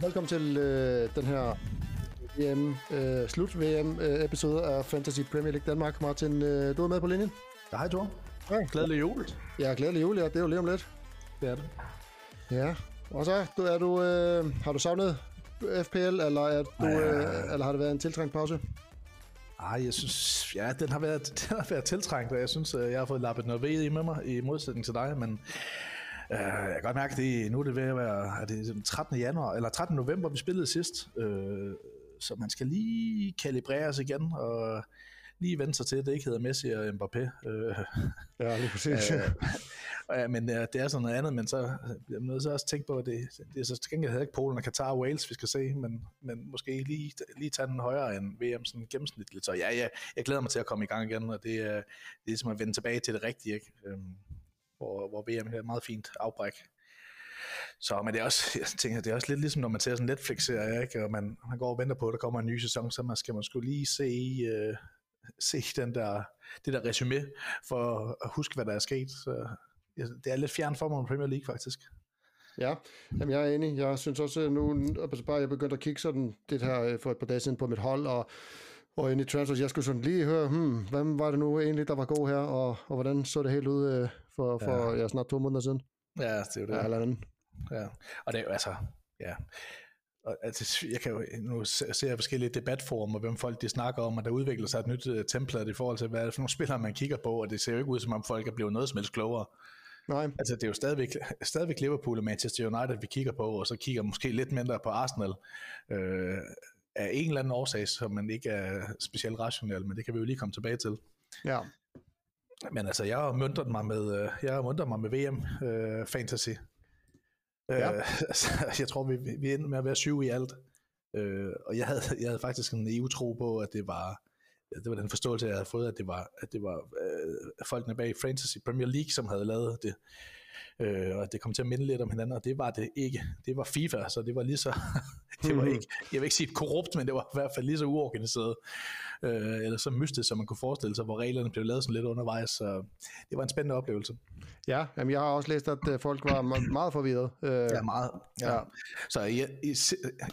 Velkommen til øh, den her VM, øh, slut-VM-episode af Fantasy Premier League Danmark. Martin, øh, du er med på linjen? Ja, hej Thor. Hej. Glædelig jul. Ja, glædelig jul, ja. Det er jo lige om lidt. Det er det. Ja. Og så, du, er du, øh, har du savnet FPL, eller, er du, øh, eller har det været en tiltrængt pause? Ej, jeg synes, ja, den har været, den har været tiltrængt, og jeg synes, øh, jeg har fået lappet noget ved i med mig, i modsætning til dig, men øh, jeg kan godt mærke, at det, nu er det ved at være, er det den 13. januar, eller 13. november, vi spillede sidst, øh, så man skal lige kalibreres igen, og lige vende sig til, at det ikke hedder Messi og Mbappé. Øh, Ja, lige præcis. øh, ja, men øh, det er sådan noget andet, men så bliver man nødt til også tænke på, at det, det er så til gengæld ikke Polen og Katar og Wales, vi skal se, men, men måske lige, lige tage den højere end VM sådan gennemsnitligt. Så ja, ja, jeg glæder mig til at komme i gang igen, og det er, det er ligesom at vende tilbage til det rigtige, ikke? Øhm, hvor, hvor VM er et meget fint afbræk. Så, men det er også, jeg tænker, det er også lidt ligesom, når man ser sådan en Netflix-serie, ikke? og man, man går og venter på, at der kommer en ny sæson, så man skal man skulle lige se, øh, se den der, det der resume, for at huske, hvad der er sket. Så, det er lidt fjern for mig med Premier League, faktisk. Ja, Jamen, jeg er enig. Jeg synes også nu, altså bare jeg begyndte at kigge sådan det her øh, for et par dage siden på mit hold, og, og ind i transfers, jeg skulle sådan lige høre, hmm, hvem var det nu egentlig, der var god her, og, og hvordan så det helt ud øh, for, for ja. Ja, snart to måneder siden? Ja, det er jo det. Ja, eller anden. Ja. Og det er jo altså, ja. Og, altså, jeg kan jo nu se se forskellige debatforumer, hvem folk de snakker om, og der udvikler sig et nyt uh, template i forhold til, hvad er det for nogle spillere, man kigger på, og det ser jo ikke ud, som om folk er blevet noget som helst klogere. Nej, Altså, det er jo stadigvæk, stadigvæk Liverpool og Manchester United, vi kigger på, og så kigger måske lidt mindre på Arsenal. Øh, af en eller anden årsag, som man ikke er specielt rationel, men det kan vi jo lige komme tilbage til. ja. Men altså, jeg har møntret mig med, øh, jeg har mig med VM øh, Fantasy. Ja. Øh, altså, jeg tror, vi, vi endte med at være syv i alt. Øh, og jeg havde, jeg havde faktisk en EU-tro på, at det var, det var den forståelse, jeg havde fået, at det var, at det var øh, folkene bag Fantasy Premier League, som havde lavet det. Øh, og det kom til at minde lidt om hinanden, og det var det ikke. Det var FIFA, så det var lige så, det var ikke, jeg vil ikke sige korrupt, men det var i hvert fald lige så uorganiseret, øh, eller så mystisk, som man kunne forestille sig, hvor reglerne blev lavet sådan lidt undervejs, så det var en spændende oplevelse. Ja, jamen, jeg har også læst, at øh, folk var me- meget forvirret. Øh, Ja, meget. Ja. Ja. Så i, i,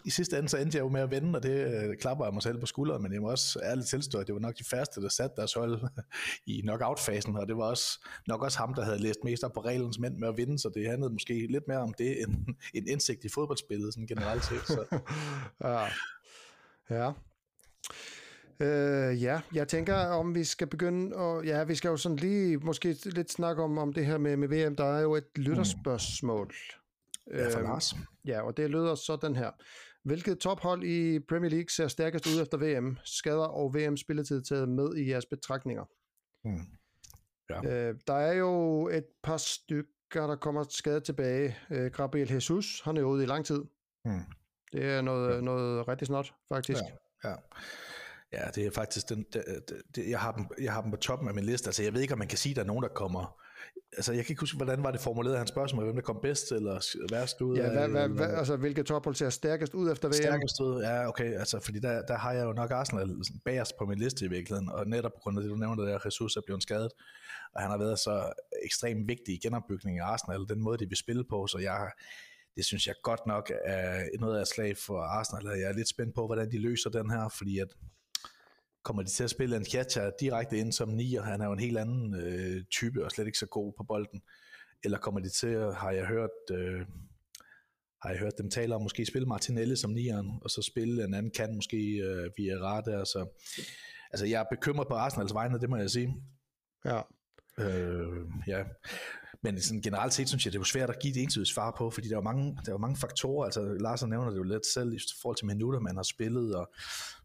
i sidste ende, så endte jeg jo med at vinde, og det øh, klapper jeg mig selv på skulderen, men jeg må også ærligt tilstå, at det var nok de færreste, der satte deres hold i knockout-fasen, og det var også nok også ham, der havde læst mest op på reglens mænd med at vinde, så det handlede måske lidt mere om det, end en indsigt i fodboldspillet sådan generelt set. Så, Ja. Ja. Øh, ja, jeg tænker, om vi skal begynde, og ja, vi skal jo sådan lige måske lidt snakke om, om det her med, med VM. Der er jo et lytterspørgsmål. ja, for Øhm, Lars. Ja, og det lyder sådan her. Hvilket tophold i Premier League ser stærkest ud efter VM? Skader og VM-spilletid taget med i jeres betragtninger. Mm. Ja. Øh, der er jo et par stykker, der kommer skadet tilbage. Øh, Gabriel Jesus, han er jo ude i lang tid. Mm. Det er noget, noget rigtig snot, faktisk. Ja, ja. Ja, det er faktisk den, det, det, jeg, har dem, jeg har dem på toppen af min liste. Altså, jeg ved ikke, om man kan sige, at der er nogen, der kommer... Altså, jeg kan ikke huske, hvordan var det formuleret, hans spørgsmål, hvem der kom bedst eller værst ud Ja, af, hvad, hvad, hvad, altså, hvilket tophold ser stærkest ud efter VM? Stærkest ud, ja, okay, altså, fordi der, der har jeg jo nok Arsenal bagerst på min liste i virkeligheden, og netop på grund af det, du nævnte, der Jesus er blevet skadet, og han har været så ekstremt vigtig i genopbygningen af Arsenal, den måde, de vil spille på, så jeg, det synes jeg godt nok er noget af et slag for Arsenal, og jeg er lidt spændt på, hvordan de løser den her, fordi at kommer de til at spille en Kjacha direkte ind som nier, han er jo en helt anden øh, type, og slet ikke så god på bolden, eller kommer de til, at, har jeg hørt, øh, har jeg hørt dem tale om, måske spille Martinelli som nieren, og så spille en anden kan, måske øh, via der, så altså jeg er bekymret på Arsenals vegne, det må jeg sige. Ja. Øh, ja. Men sådan generelt set synes jeg, det er jo svært at give et entydigt svar på, fordi der er jo mange, der er jo mange faktorer. Altså Lars nævner det jo lidt selv i forhold til minutter, man har spillet, og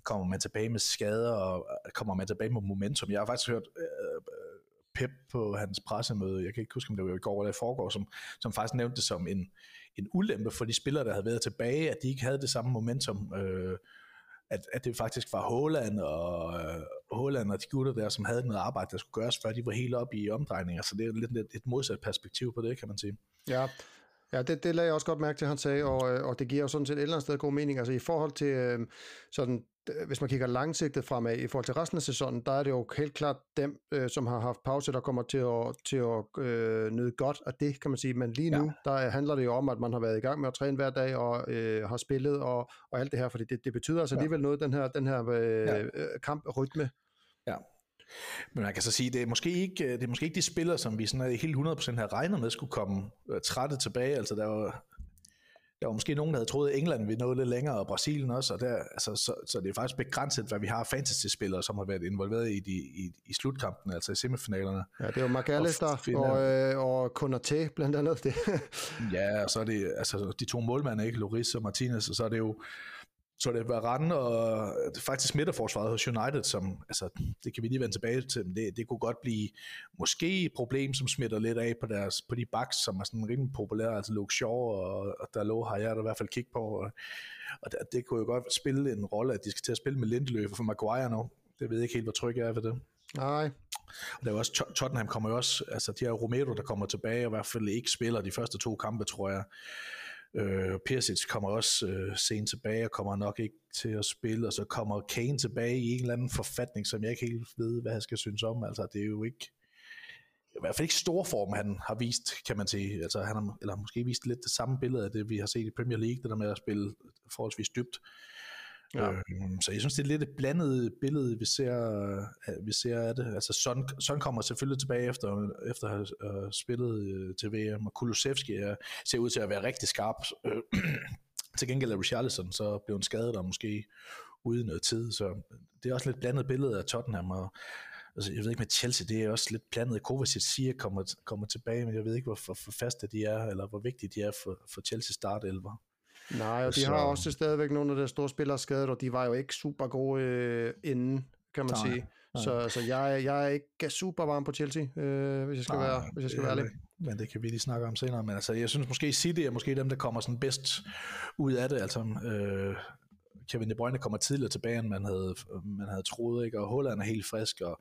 kommer man tilbage med skader, og øh, kommer man tilbage med momentum. Jeg har faktisk hørt øh, øh, Pep på hans pressemøde, jeg kan ikke huske, om det var i går eller i forgår, som, som faktisk nævnte det som en, en ulempe for de spillere, der havde været tilbage, at de ikke havde det samme momentum, øh, at, at det faktisk var Håland og øh, Håland og de gutter der, som havde noget arbejde, der skulle gøres, før de var helt oppe i omdrejninger. Så det er lidt et, et modsat perspektiv på det, kan man sige. Ja, Ja, det, det lagde jeg også godt mærke til, han sagde, og, øh, og det giver jo sådan set et eller andet sted god mening. Altså i forhold til øh, sådan hvis man kigger langsigtet fremad i forhold til resten af sæsonen, der er det jo helt klart dem, øh, som har haft pause, der kommer til at, til at øh, nyde godt af det, kan man sige. Men lige nu, ja. der handler det jo om, at man har været i gang med at træne hver dag og øh, har spillet og, og alt det her, fordi det, det betyder altså alligevel ja. noget, den her, den her øh, ja. kamprytme. Ja, men man kan så sige, det er måske ikke, det er måske ikke de spillere, som vi sådan helt 100% har regnet med, skulle komme øh, trætte tilbage. Altså der var, der var måske nogen, der havde troet, at England ville nå lidt længere, og Brasilien også, og der, altså, så, så det er faktisk begrænset, hvad vi har fantasy-spillere, som har været involveret i, de, i, i slutkampen, altså i semifinalerne. Ja, det jo McAllister og, og, øh, og Konaté blandt andet. Det. ja, og så er det altså, de to målmænd, ikke? Loris og Martinez, og så er det jo så det er Varane og faktisk midterforsvaret hos United, som, altså, det kan vi lige vende tilbage til, men det, det kunne godt blive måske et problem, som smitter lidt af på, deres, på de backs, som er sådan rimelig populære, altså Luke Shaw og, og Dalot har jeg da i hvert fald kigget på, og, og det, det kunne jo godt spille en rolle, at de skal til at spille med Lindeløf for Maguire nu. Det ved jeg ikke helt, hvor tryg jeg er ved det. Nej. Og der er også, Tottenham kommer jo også, altså de her Romero, der kommer tilbage, og i hvert fald ikke spiller de første to kampe, tror jeg. Øh, Persic kommer også øh, sent tilbage og kommer nok ikke til at spille, og så kommer Kane tilbage i en eller anden forfatning, som jeg ikke helt ved, hvad han skal synes om. Altså, det er jo ikke i hvert fald ikke stor form, han har vist, kan man sige. Altså, han har, eller måske vist lidt det samme billede af det, vi har set i Premier League, det der med at spille forholdsvis dybt. Ja. Øhm, så jeg synes, det er lidt et blandet billede, vi ser, øh, vi ser af det. Altså, Son, Son kommer selvfølgelig tilbage efter, efter at have uh, spillet øh, til VM, og Kulusevski er, ser ud til at være rigtig skarp. til gengæld er Richarlison så blev en skadet og måske ude noget tid, så det er også lidt blandet billede af Tottenham, og altså, jeg ved ikke med Chelsea, det er også lidt blandet. Kovacic siger kommer, kommer tilbage, men jeg ved ikke, hvor, hvor, faste de er, eller hvor vigtige de er for, for Chelsea startelver. Nej, og de så... har også stadigvæk nogle af de store spillere skadet, og de var jo ikke super gode øh, inden, kan man nej, sige. Nej. Så, så jeg, jeg er ikke super varm på Chelsea, øh, hvis jeg skal nej, være, hvis jeg skal være ærlig. Men det kan vi lige snakke om senere. Men altså, jeg synes måske City er måske dem, der kommer sådan bedst ud af det. Altså, øh, Kevin De Bruyne kommer tidligere tilbage, end man havde, man havde troet, ikke? og Holland er helt frisk, og,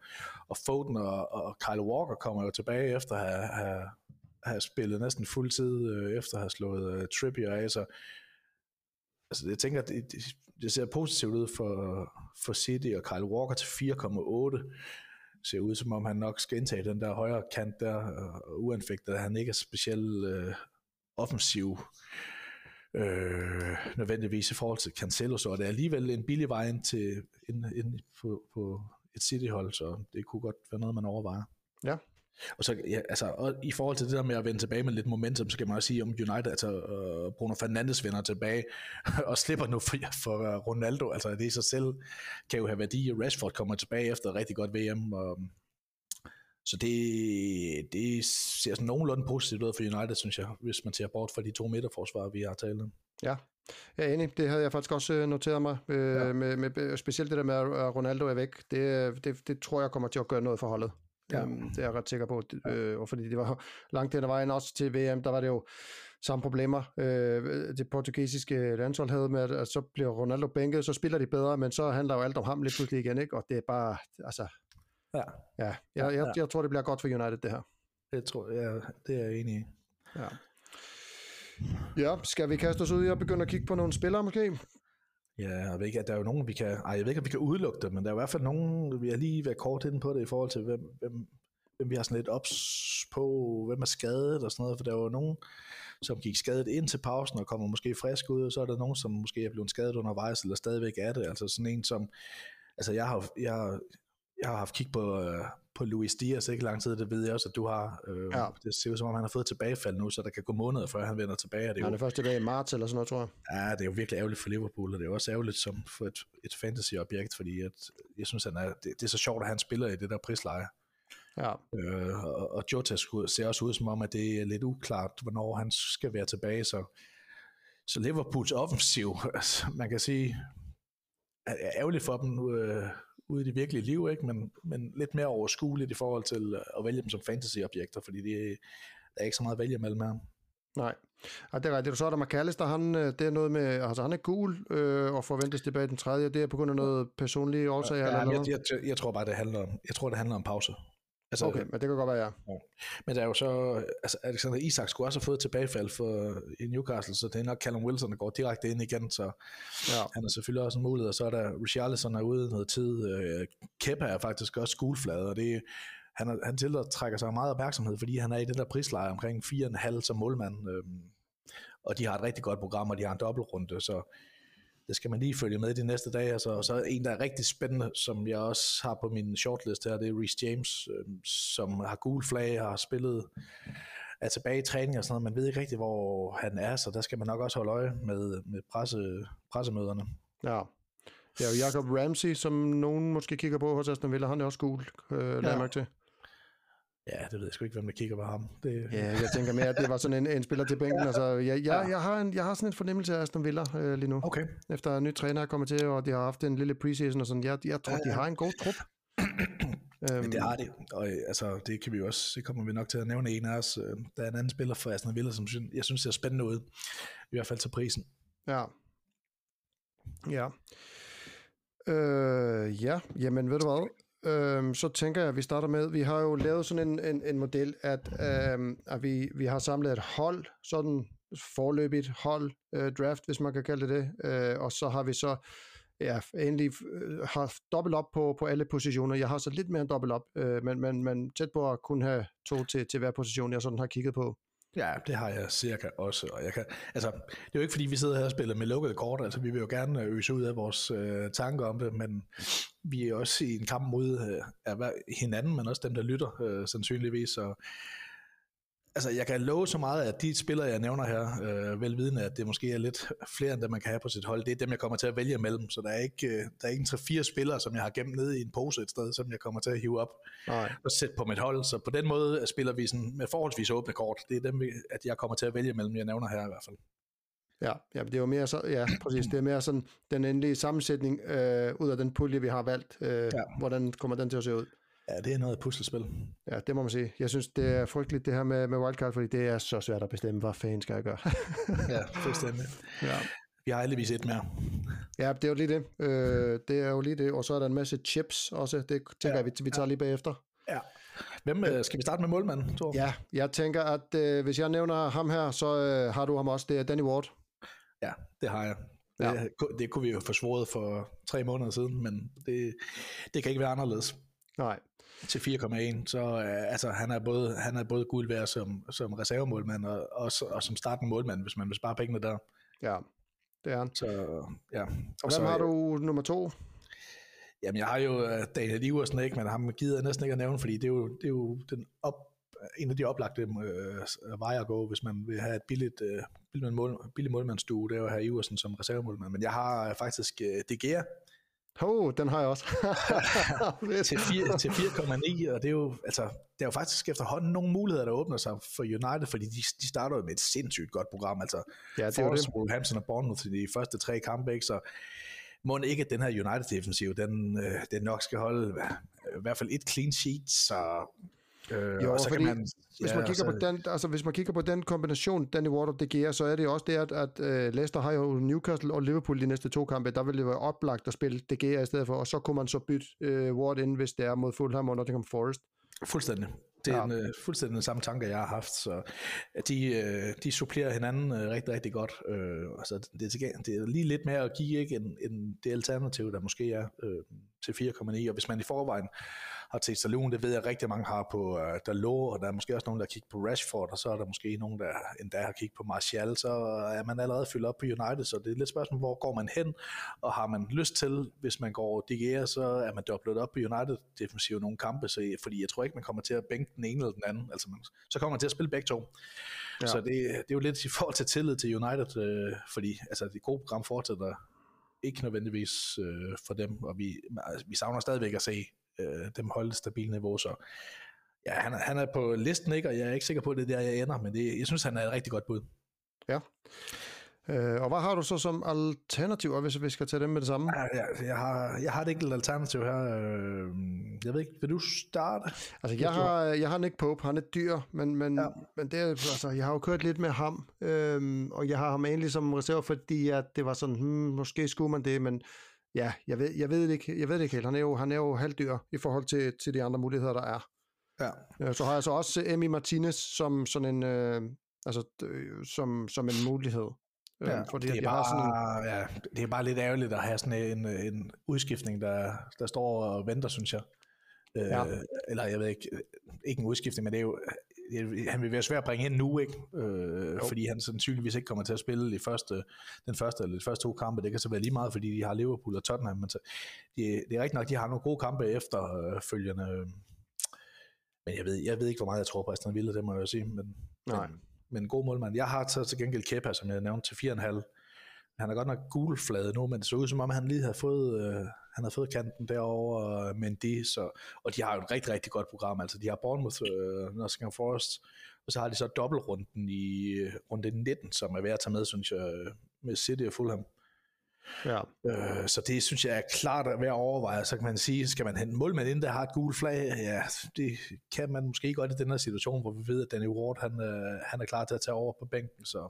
og Foden og, og Kyle Walker kommer jo tilbage efter at have, have, have spillet næsten fuld tid, øh, efter at have slået uh, Trippier af, så altså jeg tænker, det, det, det ser positivt ud for, for City og Kyle Walker til 4,8 ser ud som om han nok skal indtage den der højre kant der, og uanfægtet, han ikke er specielt øh, offensiv øh, nødvendigvis i forhold til Cancelo, så er det alligevel en billig vej ind, til, ind, ind på, på et City-hold, så det kunne godt være noget, man overvejer. Ja, og så, ja, altså, og i forhold til det der med at vende tilbage med lidt momentum, så kan man også sige om United, altså uh, Bruno Fernandes vender tilbage og slipper nu for, for uh, Ronaldo, altså det i sig selv kan jo have værdi, Rashford kommer tilbage efter et rigtig godt VM, og, så det, det ser sådan nogenlunde positivt ud for United, synes jeg, hvis man ser bort fra de to midterforsvarer, vi har talt om. Ja, jeg er enig. Det havde jeg faktisk også øh, noteret mig. Øh, ja. med, med, specielt det der med, at Ronaldo er væk. Det, det, det tror jeg kommer til at gøre noget for holdet. Ja. Øhm, det er jeg ret sikker på, øh, og fordi det var langt den vejen også til VM, der var det jo samme problemer, øh, det portugisiske landshold havde med, at, at så bliver Ronaldo bænket, så spiller de bedre, men så handler jo alt om ham lidt pludselig igen, ikke? og det er bare, altså, ja, ja jeg, jeg, jeg, jeg tror, det bliver godt for United, det her. Det tror jeg, det er jeg enig i. Ja. Ja, skal vi kaste os ud i at begynde at kigge på nogle spillere måske? Ja, jeg ved ikke, der er jo nogen, vi kan, ej, jeg ved ikke, om vi kan udelukke det, men der er i hvert fald nogen, vi har lige været kort inde på det i forhold til, hvem, hvem, hvem vi har sådan lidt ops på, hvem er skadet og sådan noget, for der er jo nogen, som gik skadet ind til pausen og kommer måske frisk ud, og så er der nogen, som måske er blevet skadet undervejs, eller stadigvæk er det, altså sådan en som, altså jeg har, jeg, jeg har haft kig på, øh, på Luis Diaz ikke lang tid, det ved jeg også, at du har. Øh, ja. Det ser ud som om, han har fået tilbagefald nu, så der kan gå måneder, før han vender tilbage. det er han er første dag i marts eller sådan noget, tror jeg. Ja, det er jo virkelig ærgerligt for Liverpool, og det er også ærgerligt som for et, et fantasy-objekt, fordi at, jeg synes, han er, det, det, er så sjovt, at han spiller i det der prisleje. Ja. Øh, og, og Jota ser også ud som om, at det er lidt uklart, hvornår han skal være tilbage, så, så Liverpools offensiv, altså, man kan sige, er ærgerligt for dem, øh, ude i det virkelige liv, ikke? Men, men lidt mere overskueligt i forhold til at vælge dem som fantasy-objekter, fordi det, der er ikke så meget at vælge mellem her. Nej, ja, det er rigtigt. Så er der McAllister, han, øh, det er noget med, altså han er gul øh, og forventes tilbage den tredje, det er på grund af noget personlige årsager ja, eller noget? Jeg, jeg, jeg, tror bare, det handler om, jeg tror, det handler om pause. Altså, Okay, men det kan godt være, ja. Men der er jo så, altså Alexander Isak skulle også have fået tilbagefald for, i Newcastle, så det er nok Callum Wilson, der går direkte ind igen, så ja. han er selvfølgelig også en mulighed, og så er der Richarlison er ude noget tid, øh, Kepa er faktisk også gulflade, og det han, er, han tiltrækker sig meget opmærksomhed, fordi han er i den der prisleje omkring 4,5 som målmand, øh, og de har et rigtig godt program, og de har en dobbeltrunde, så det skal man lige følge med de næste dage. Altså, og så en, der er rigtig spændende, som jeg også har på min shortlist her, det er Reece James, øh, som har gul flag og har spillet er tilbage i træning og sådan noget. Man ved ikke rigtig, hvor han er, så der skal man nok også holde øje med, med presse, pressemøderne. Ja. Ja, og Jacob Ramsey, som nogen måske kigger på hos Aston Villa, han er også gul, øh, ja. mærke til. Ja, det ved jeg sgu ikke, hvem der kigger på ham. Det... Ja, jeg tænker mere, at det var sådan en, en spiller til bænken. Altså, jeg, jeg, ja. jeg, har en, jeg har sådan en fornemmelse af Aston Villa øh, lige nu. Okay. Efter en ny træner er kommet til, og de har haft en lille preseason og sådan. Jeg, jeg tror, ja, ja. de har en god trup. Men det har det, og øh, altså, det kan vi også, det kommer vi nok til at nævne en af os. Øh, der er en anden spiller for Aston Villa, som jeg synes ser spændende ud, i hvert fald til prisen. Ja. Ja. Øh, ja, jamen ved du hvad, øhm, så tænker jeg, at vi starter med, vi har jo lavet sådan en, en, en model, at, øhm, at vi, vi har samlet et hold, sådan forløbigt hold, øh, draft, hvis man kan kalde det det, øh, og så har vi så ja, endelig øh, har dobbelt op på, på alle positioner. Jeg har så lidt mere end dobbelt op, øh, men, men, men tæt på at kunne have to til, til hver position, jeg sådan har kigget på. Ja, det har jeg cirka også, og jeg kan, altså, det er jo ikke fordi, vi sidder her og spiller med lukkede kort, altså vi vil jo gerne øh, øse ud af vores øh, tanker om det, men vi er også i en kamp mod øh, hinanden, men også dem, der lytter, øh, sandsynligvis, så Altså, jeg kan love så meget, at de spillere, jeg nævner her, øh, velvidende, at det måske er lidt flere, end det man kan have på sit hold, det er dem, jeg kommer til at vælge imellem. Så der er ikke, øh, der er ikke en 3-4 spillere, som jeg har gemt ned i en pose et sted, som jeg kommer til at hive op Nej. og sætte på mit hold. Så på den måde spiller vi sådan med forholdsvis åbne kort. Det er dem, at jeg kommer til at vælge imellem, jeg nævner her i hvert fald. Ja, ja det er jo mere så, ja, præcis. Det er mere sådan den endelige sammensætning øh, ud af den pulje, vi har valgt. Øh, ja. Hvordan kommer den til at se ud? Ja, det er noget puslespil. Ja, det må man sige. Jeg synes, det er frygteligt det her med, med wildcard, fordi det er så svært at bestemme, hvad fanden skal jeg gøre. ja, fuldstændig. Ja. Vi har heldigvis et mere. Ja, det er jo lige det. Øh, det er jo lige det. Og så er der en masse chips også. Det tænker ja, jeg, vi, vi tager ja. lige bagefter. Ja. Hvem, øh, skal vi starte med målmanden, Thor? Ja, jeg tænker, at øh, hvis jeg nævner ham her, så øh, har du ham også. Det er Danny Ward. Ja, det har jeg. Det, ja. det kunne vi jo forsvoret for tre måneder siden, men det, det kan ikke være anderledes. Nej til 4,1, så uh, altså, han er både, han er både guld værd som, som reservemålmand og, og, og som startende målmand, hvis man vil spare pengene der. Ja, det er han. Så, ja. Og, og hvem så, har du nummer to? Jamen, jeg har jo uh, Daniel Iversen, ikke, men ham gider jeg næsten ikke at nævne, fordi det er jo, det er jo den op, en af de oplagte uh, veje at gå, hvis man vil have et billigt, uh, billigt, mål, billigt målmandsstue, det er jo at have Iversen som reservemålmand. Men jeg har faktisk uh, De Gea Oh, den har jeg også. til 4,9, til 4,9, og det er jo, altså, det er jo faktisk efterhånden nogle muligheder, der åbner sig for United, fordi de, de starter jo med et sindssygt godt program, altså ja, det er det. Wolverhampton og Bournemouth til de første tre kampe, ikke? så må ikke, at den her United-defensiv, den, øh, den nok skal holde i hvert fald et clean sheet, så Øh, jo, og så fordi, kan man, ja, hvis, man kigger så... på den, altså, hvis man kigger på den kombination, Danny Ward og De Gea, så er det også det, at, at uh, Leicester har jo Newcastle og Liverpool de næste to kampe. Der vil det være oplagt at spille De Gea i stedet for, og så kunne man så bytte uh, Ward ind, hvis det er mod Fulham og Nottingham Forest. Fuldstændig. Det er ja. en, uh, fuldstændig den samme tanke, jeg har haft. Så de, uh, de supplerer hinanden uh, rigtig, rigtig godt. Uh, altså, det, er, det er lige lidt mere at give ikke, end, end det alternativ, der måske er uh, til 4,9. Og hvis man i forvejen har til Saloon, det ved jeg rigtig mange har på uh, der lå, og der er måske også nogen, der kigger på Rashford, og så er der måske nogen, der endda har kigget på Martial, så er man allerede fyldt op på United, så det er lidt spørgsmål, hvor går man hen, og har man lyst til, hvis man går DGR, så er man dobblet op på United defensiv nogle kampe, så, fordi jeg tror ikke, man kommer til at bænke den ene eller den anden, altså man, så kommer man til at spille begge to. Ja. Så det, det er jo lidt i forhold til tillid til United, øh, fordi altså, det gode program fortsætter ikke nødvendigvis øh, for dem, og vi, altså, vi savner stadigvæk at se øh, dem holde et stabilt niveau, så ja, han, han er på listen, ikke, og jeg er ikke sikker på, at det er der, jeg ender, men det, jeg synes, han er et rigtig godt bud. Ja. Øh, og hvad har du så som alternativ, hvis vi skal tage dem med det samme? Ja, jeg, jeg, har, jeg har et enkelt alternativ her. Øh, jeg ved ikke, vil du starte? Altså, jeg har, jeg har Nick Pope, han er dyr, men, men, ja. men det er, altså, jeg har jo kørt lidt med ham, øh, og jeg har ham egentlig som reserve, fordi at det var sådan, hmm, måske skulle man det, men ja, jeg ved, jeg ved det ikke, jeg ved det ikke helt. Han er jo, han er jo halvdyr i forhold til, til de andre muligheder, der er. Ja. Ja, så har jeg så også Emi Martinez som sådan en, øh, altså, øh, som, som en mulighed. Øh, Ja, fordi det, er har sådan bare, ja, det er bare lidt ærgerligt at have sådan en, en udskiftning, der, der står og venter, synes jeg. Øh, Ja. Eller jeg ved ikke, ikke en udskiftning, men det er jo, det- han vil være svær at bringe ind nu, ikke? Øh, fordi han sandsynligvis ikke kommer til at spille i første, den første eller de første to kampe. Det kan så være lige meget, fordi de har Liverpool og Tottenham. Men så, de, det er rigtigt nok, de har nogle gode kampe efterfølgende. Men jeg ved, jeg ved ikke, hvor meget jeg tror på Aston Villa, det må jeg jo sige. Men, Nej. Men, men en god målmand. Jeg har så til gengæld Kepa, som jeg nævnte, til 4,5. Han er godt nok gulflade nu, men det så ud som om, han lige havde fået, øh, han havde fået kanten derovre øh, med Mendy, så, og de har jo et rigtig, rigtig godt program. Altså, de har Bournemouth, øh, Nottingham Forest, og så har de så dobbeltrunden i øh, runde 19, som er værd at tage med, synes jeg, øh, med City og Fulham ja, Øh, så det synes jeg er klart at være overveje. Så kan man sige, skal man hente en målmand ind, der har et gult flag? Ja, det kan man måske godt i den her situation, hvor vi ved, at Danny Ward han, øh, han er klar til at tage over på bænken. Så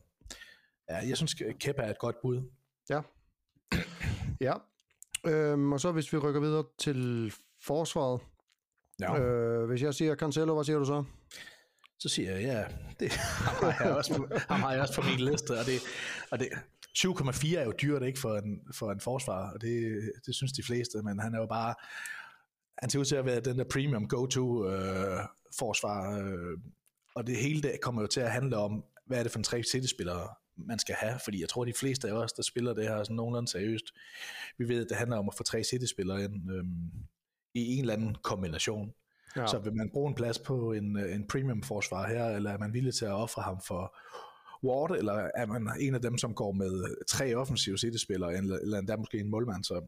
ja, jeg synes, Kepa er et godt bud. ja. ja. Øhm, og så hvis vi rykker videre til forsvaret. Ja. Øh, hvis jeg siger Cancelo, hvad siger du så? Så siger jeg, ja, det ham har jeg også på, ham har jeg også på min liste, og det, og det 7,4 er jo dyrt ikke for en, for en forsvar, og det, det synes de fleste, men han er jo bare, han ser ud til at være den der premium go-to øh, forsvar, øh, og det hele det kommer jo til at handle om, hvad er det for en tre City-spillere, man skal have, fordi jeg tror, de fleste af os, der spiller det her sådan nogenlunde seriøst, vi ved, at det handler om at få tre City-spillere ind øh, i en eller anden kombination. Ja. Så vil man bruge en plads på en, øh, en premium forsvar her, eller er man villig til at ofre ham for Ward, eller er man en af dem, som går med tre offensive City-spillere, eller, endda måske en målmand, så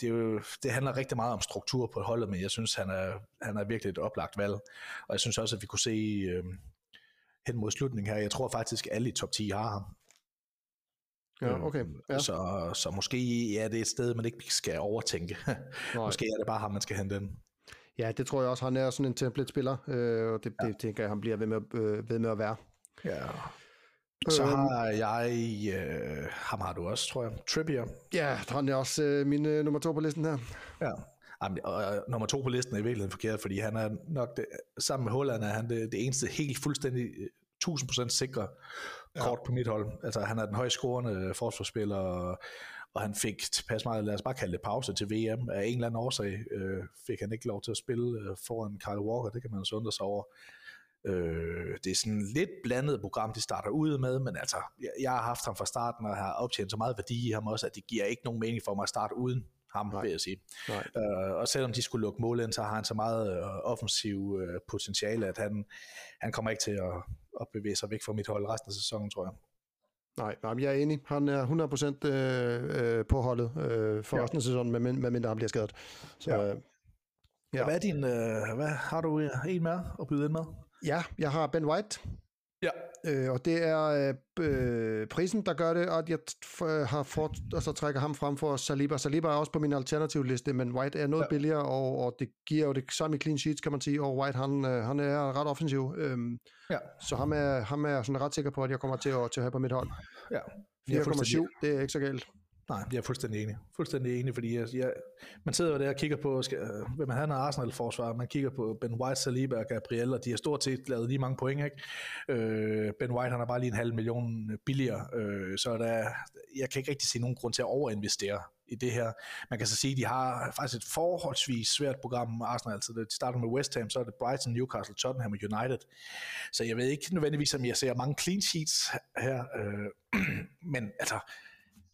det, er jo, det handler rigtig meget om struktur på holdet, men jeg synes, han er, han er virkelig et oplagt valg. Og jeg synes også, at vi kunne se øh, hen mod slutningen her, jeg tror faktisk, at alle i top 10 har ham. Ja, okay. Ja. Så, så måske er det et sted, man ikke skal overtænke. Måske er det bare ham, man skal hente ind. Ja, det tror jeg også. Han er sådan en template-spiller, øh, og det, ja. det tænker jeg, han bliver ved med, øh, ved med at være. Ja. Så Øhm. har jeg, øh, ham har du også, tror jeg, Trippier. Ja, han er også øh, min øh, nummer to på listen her. Ja. Jamen, og, øh, nummer to på listen er i virkeligheden forkert, fordi han er nok, det, sammen med Holland er han det, det eneste helt fuldstændig øh, 1000% sikre kort på mit hold. Altså, han er den højst scorende forsvarsspiller, og, og han fik tilpas meget, lad os bare kalde det pause til VM, af en eller anden årsag øh, fik han ikke lov til at spille øh, foran Kyle Walker, det kan man så undre sig over. Øh, det er sådan lidt blandet program, de starter ud med, men altså, jeg, jeg har haft ham fra starten, og har optjent så meget værdi i ham også, at det giver ikke nogen mening for mig at starte uden ham, Nej. vil jeg sige. Nej. Øh, og selvom de skulle lukke mål ind, så har han så meget øh, offensiv øh, potentiale, at han, han kommer ikke til at, at bevæge sig væk fra mit hold resten af sæsonen, tror jeg. Nej, nej, jeg er enig. Han er 100% øh, øh, på holdet øh, for Ja. resten af sæsonen, med, med han bliver skadet. Så, Ja. ja. Ja. Hvad er din, øh, hvad, har du øh, en mere at byde ind med? Ja, jeg har Ben White, Ja. øh, og det er øh, øh, prisen, der gør det, og at jeg øh, har fort, altså, trækker ham frem for Saliba. Saliba er også på min alternativliste, men White er noget Ja. billigere, og, og det giver jo det samme i clean sheets, kan man sige, og White, han, øh, han er ret offensiv. Øhm, Ja. så ham er, ham er sådan ret sikker på, at jeg kommer til at, til at have på mit hold. ja. Jeg er 4,7, det er ikke så galt. Nej, jeg er fuldstændig enig. Fuldstændig enig, fordi jeg, jeg, man sidder jo der og kigger på, skal, øh, hvem man har en Arsenal-forsvar, man kigger på Ben White, Saliba og Gabriel, og de har stort set lavet lige mange point, ikke? Øh, ben White, han er bare lige en halv million billigere, øh, så der, jeg kan ikke rigtig se nogen grund til at overinvestere i det her. Man kan så sige, at de har faktisk et forholdsvis svært program med Arsenal, altså, så de starter med West Ham, så er det Brighton, Newcastle, Tottenham og United. Så jeg ved ikke nødvendigvis, om jeg ser mange clean sheets her, øh, men altså,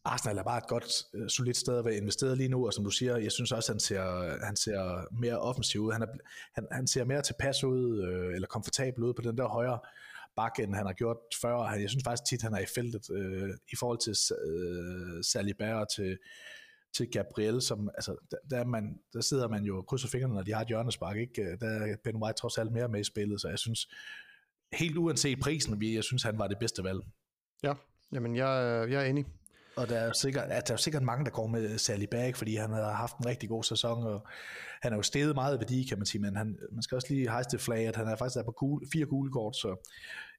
Arsenal er bare et godt, øh, solidt sted at være investeret lige nu, og som du siger, jeg synes også, han ser, han ser mere offensiv ud. Han, er, han, han ser mere tilpas ud, øh, eller komfortabel ud på den der højre bakke, end han har gjort før. Han- Jeg synes faktisk tit, han er i feltet øh, i forhold til øh, Saliba og til, til Gabriel, som, altså, der, der, man, der sidder man jo og krydser fingrene, når de har et hjørnespark, ikke? Øh, der er Ben White trods alt mere med i spillet, så jeg synes, helt uanset prisen, jeg synes, han var det bedste valg. Ja, jamen jeg, øh, jeg er enig. Og der er, jo sikkert, at der er jo sikkert mange, der går med Saliba, ikke? fordi han har haft en rigtig god sæson, og han er jo steget meget værdi, kan man sige, men han, man skal også lige hejse det flag, at han er faktisk er på gule, fire gule kort, så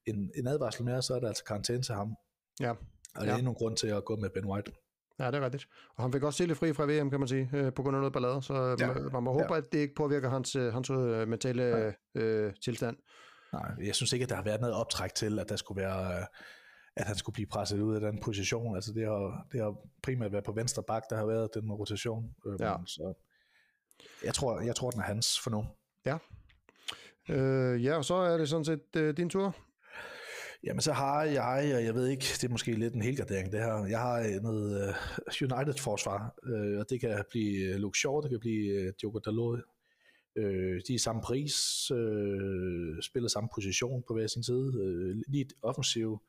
en, en advarsel mere, så er der altså karantæne til ham. Ja, Og det er Ja. endnu en grund til at gå med Ben White. Ja, det er rigtigt. Og han fik også lidt fri fra VM, kan man sige, øh, på grund af noget ballade, så ja. man, man må håbe, ja. at det ikke påvirker hans, øh, hans øh, mentale ja. øh, tilstand. Nej, jeg synes ikke, at der har været noget optræk til, at der skulle være at han skulle blive presset ud af den position. Altså det har, det har primært været på venstre bak, der har været den rotation. Øh, ja. Så jeg tror, jeg tror, den er hans for nu. Ja. Øh, ja, og så er det sådan set øh, din tur. Jamen så har jeg, og jeg ved ikke, det er måske lidt en helgardering det her, jeg har noget uh, United-forsvar, uh, og det kan blive Luke Shaw, det kan blive uh, Diogo Dalot. Uh, de er samme pris, uh, spiller samme position på hver sin side, uh, lige offensiv.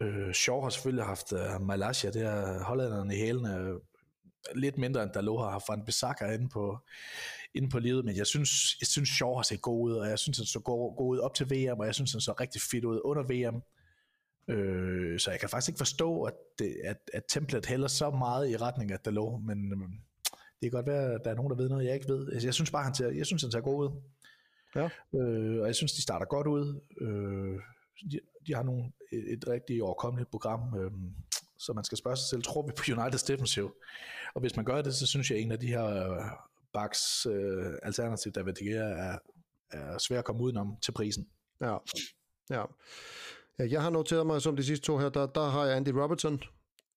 Uh, Shaw har selvfølgelig haft uh, Malaysia, det er hollænderne i hælene, lidt mindre end Dalot har haft Van Bissaka inde på, inde på livet, men jeg synes, jeg synes Shaw har set god ud, og jeg synes, han så god, god ud op til VM, og jeg synes, han så rigtig fedt ud under VM. Øh, så jeg kan faktisk ikke forstå, at, det, at, at templet hælder så meget i retning af Dalot, men øh, det kan godt være, at der er nogen, der ved noget, jeg ikke ved. Altså, jeg synes bare, han ser, jeg synes, han ser god ud. Ja. Øh, og jeg synes, de starter godt ud. Øh, de, har nogle, et, rigtig overkommeligt program, øh, så man skal spørge sig selv, tror vi på Uniteds defensiv? Og hvis man gør det, så synes jeg, at en af de her Baks øh, alternativ, der vil er, er svært at komme udenom til prisen. Ja, ja. ja jeg har noteret mig som de sidste to her, der, der har jeg Andy Robertson,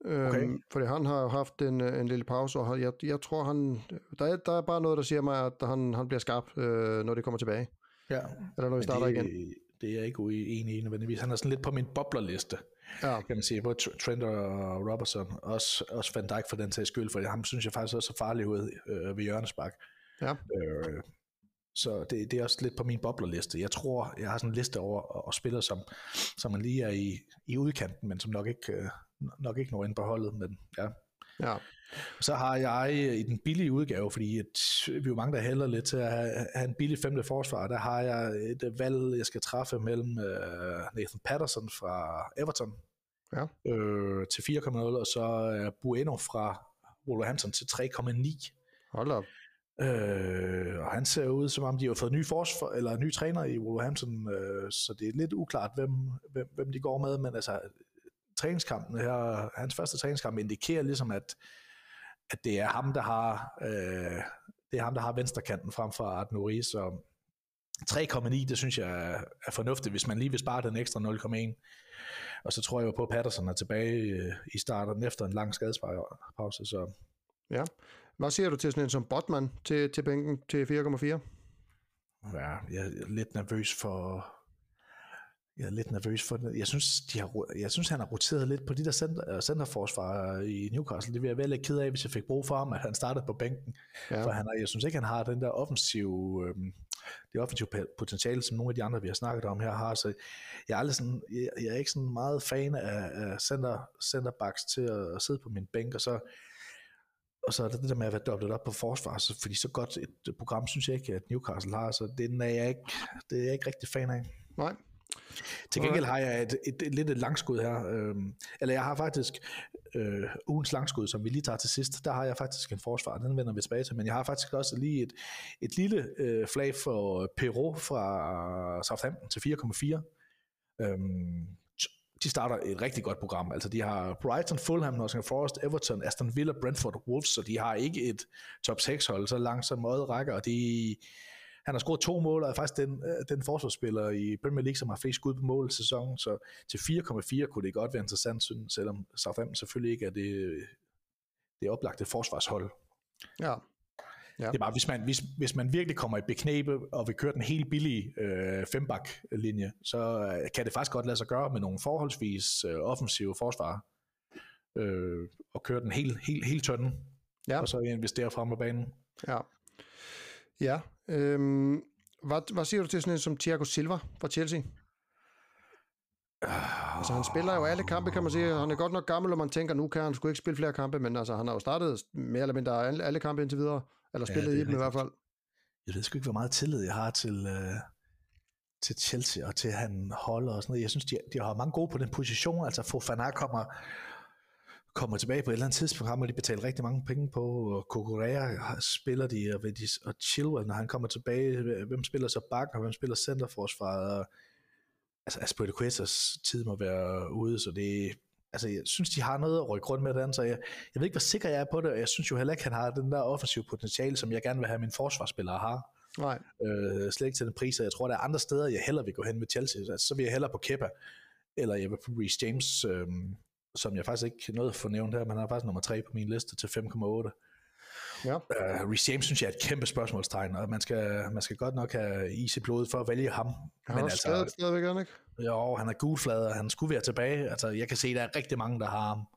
øhm, Okay. Øhm, fordi han har jo haft en, en lille pause, og jeg, jeg tror, han, der, er, der er bare noget, der siger mig, at han, han bliver skarp, øh, når det kommer tilbage. Ja. Eller når vi starter det, igen. Det er jeg ikke uenig i nødvendigvis. Han er sådan lidt på min boblerliste ja. kan man sige, både Trent og Robertson, også, også Van Dijk for den sags skyld, for ham synes jeg faktisk også er farlig ud øh, ved hjørnespark. Ja. Øh, så det, det er også lidt på min boblerliste. Jeg tror, jeg har sådan en liste over og spiller, som, som man lige er i, i udkanten, men som nok ikke, øh, nok ikke når ind på holdet. Men, ja. Ja. Så har jeg i den billige udgave, fordi et, vi er jo mange, der hælder lidt til at have, have en billig femte forsvar, der har jeg et valg, jeg skal træffe mellem uh, Nathan Patterson fra Everton ja. øh, til 4,0, og så uh, Bueno fra Wolverhampton til 3,9. Hold op. Øh, og han ser ud, som om de har fået ny, forsvar, eller ny træner i Wolverhampton, øh, så det er lidt uklart, hvem, hvem, hvem de går med, men altså, træningskampen her, hans første træningskamp indikerer ligesom, at at det er ham, der har, øh, det er ham, der har venstrekanten frem for Art Nuri, så 3,9, det synes jeg er, er fornuftigt, hvis man lige vil spare den ekstra 0,1. Og så tror jeg jo på, at Patterson er tilbage øh, i starten efter en lang skadespause. Så. Ja. Hvad siger du til sådan en som Botman til, til bænken til 4,4? Ja, jeg er lidt nervøs for, jeg er lidt nervøs for det. Jeg synes, de har, jeg synes han har roteret lidt på de der center, øh, centerforsvar i Newcastle. Det vil jeg være lidt ked af, hvis jeg fik brug for ham, at han startede på bænken. Ja. For han, jeg synes ikke, han har den der offensiv, øh, det offensive potentiale, som nogle af de andre, vi har snakket om her, har. Så jeg er, aldrig sådan, jeg, jeg er ikke sådan meget fan af, af center, centerbacks til at sidde på min bænk, og så og så er det det der med at være dobbelt op på forsvar, så, fordi så godt et program synes jeg ikke, at Newcastle har, så det er jeg ikke, det er jeg ikke rigtig fan af. Nej, til gengæld har jeg et, et, et, lidt et langskud her. Øhm, eller jeg har faktisk øh, ugens langskud, som vi lige tager til sidst. Der har jeg faktisk en forsvar, den vender vi tilbage til. Men jeg har faktisk også lige et, et lille øh, flag for Perot fra Southampton til 4,4. Øhm, de starter et rigtig godt program. Altså de har Brighton, Fulham, Nottingham Forest, Everton, Aston Villa, Brentford Wolves, så de har ikke et top 6 hold så langt som øjet rækker, og de han har scoret to mål, og er faktisk den, øh, den forsvarsspiller i Premier League, som har flest skud på mål i sæsonen, så til 4,4 kunne det godt være interessant, selvom Southampton selvfølgelig ikke er det, det oplagte forsvarshold. Ja. Ja. Det er bare, hvis man, hvis, hvis man virkelig kommer i beknæbe, og vil køre den helt billige øh, fembak-linje, så øh, kan det faktisk godt lade sig gøre med nogle forholdsvis øh, offensive forsvar, øh, og køre den helt, helt, helt tønden, ja. og så investere frem på banen. Ja. Ja, øhm, hvad, hvad siger du til sådan en som Thiago Silva fra Chelsea? Uh, altså han spiller jo alle kampe, kan man sige. Han er godt nok gammel, og man tænker, nu kan han sgu ikke spille flere kampe, men altså han har jo startet mere eller mindre alle, alle kampe indtil videre, eller spillet ja, i dem i hvert fald. Jeg ved sgu ikke, hvor meget tillid jeg har til, uh, til Chelsea, og til han holder og sådan noget. Jeg synes, de, de har mange gode på den position. Altså Fofana kommer kommer tilbage på et eller andet tidspunkt, har man lige betalt rigtig mange penge på, og Kokorea spiller de, og, de, og Chilwell, når han kommer tilbage, hvem spiller så bakken, og hvem spiller centerforsvaret, og altså Aspilicuetas tid må være ude, så det, altså, jeg synes, de har noget at rykke rundt med den, så jeg, jeg ved ikke, hvor sikker jeg er på det, og jeg synes jo heller ikke, han har den der offensiv potentiale, som jeg gerne vil have, mine forsvarsspillere har. Nej. Øh, slet ikke til den pris, og jeg tror, der er andre steder, jeg hellere vil gå hen med Chelsea. Altså, så vil jeg hellere på Kepa, eller jeg vil på Reece James, øh, som jeg faktisk ikke nåede at få nævnt her, men han er faktisk nummer 3 på min liste til 5,8. Ja. Uh, Reece James synes jeg er et kæmpe spørgsmålstegn, og man skal, man skal godt nok have is i blodet for at vælge ham. Han er også altså, skadet stadigvæk, er han ikke? Jo, han er gulflad, og han skulle være tilbage. Altså, jeg kan se, at der er rigtig mange, der har ham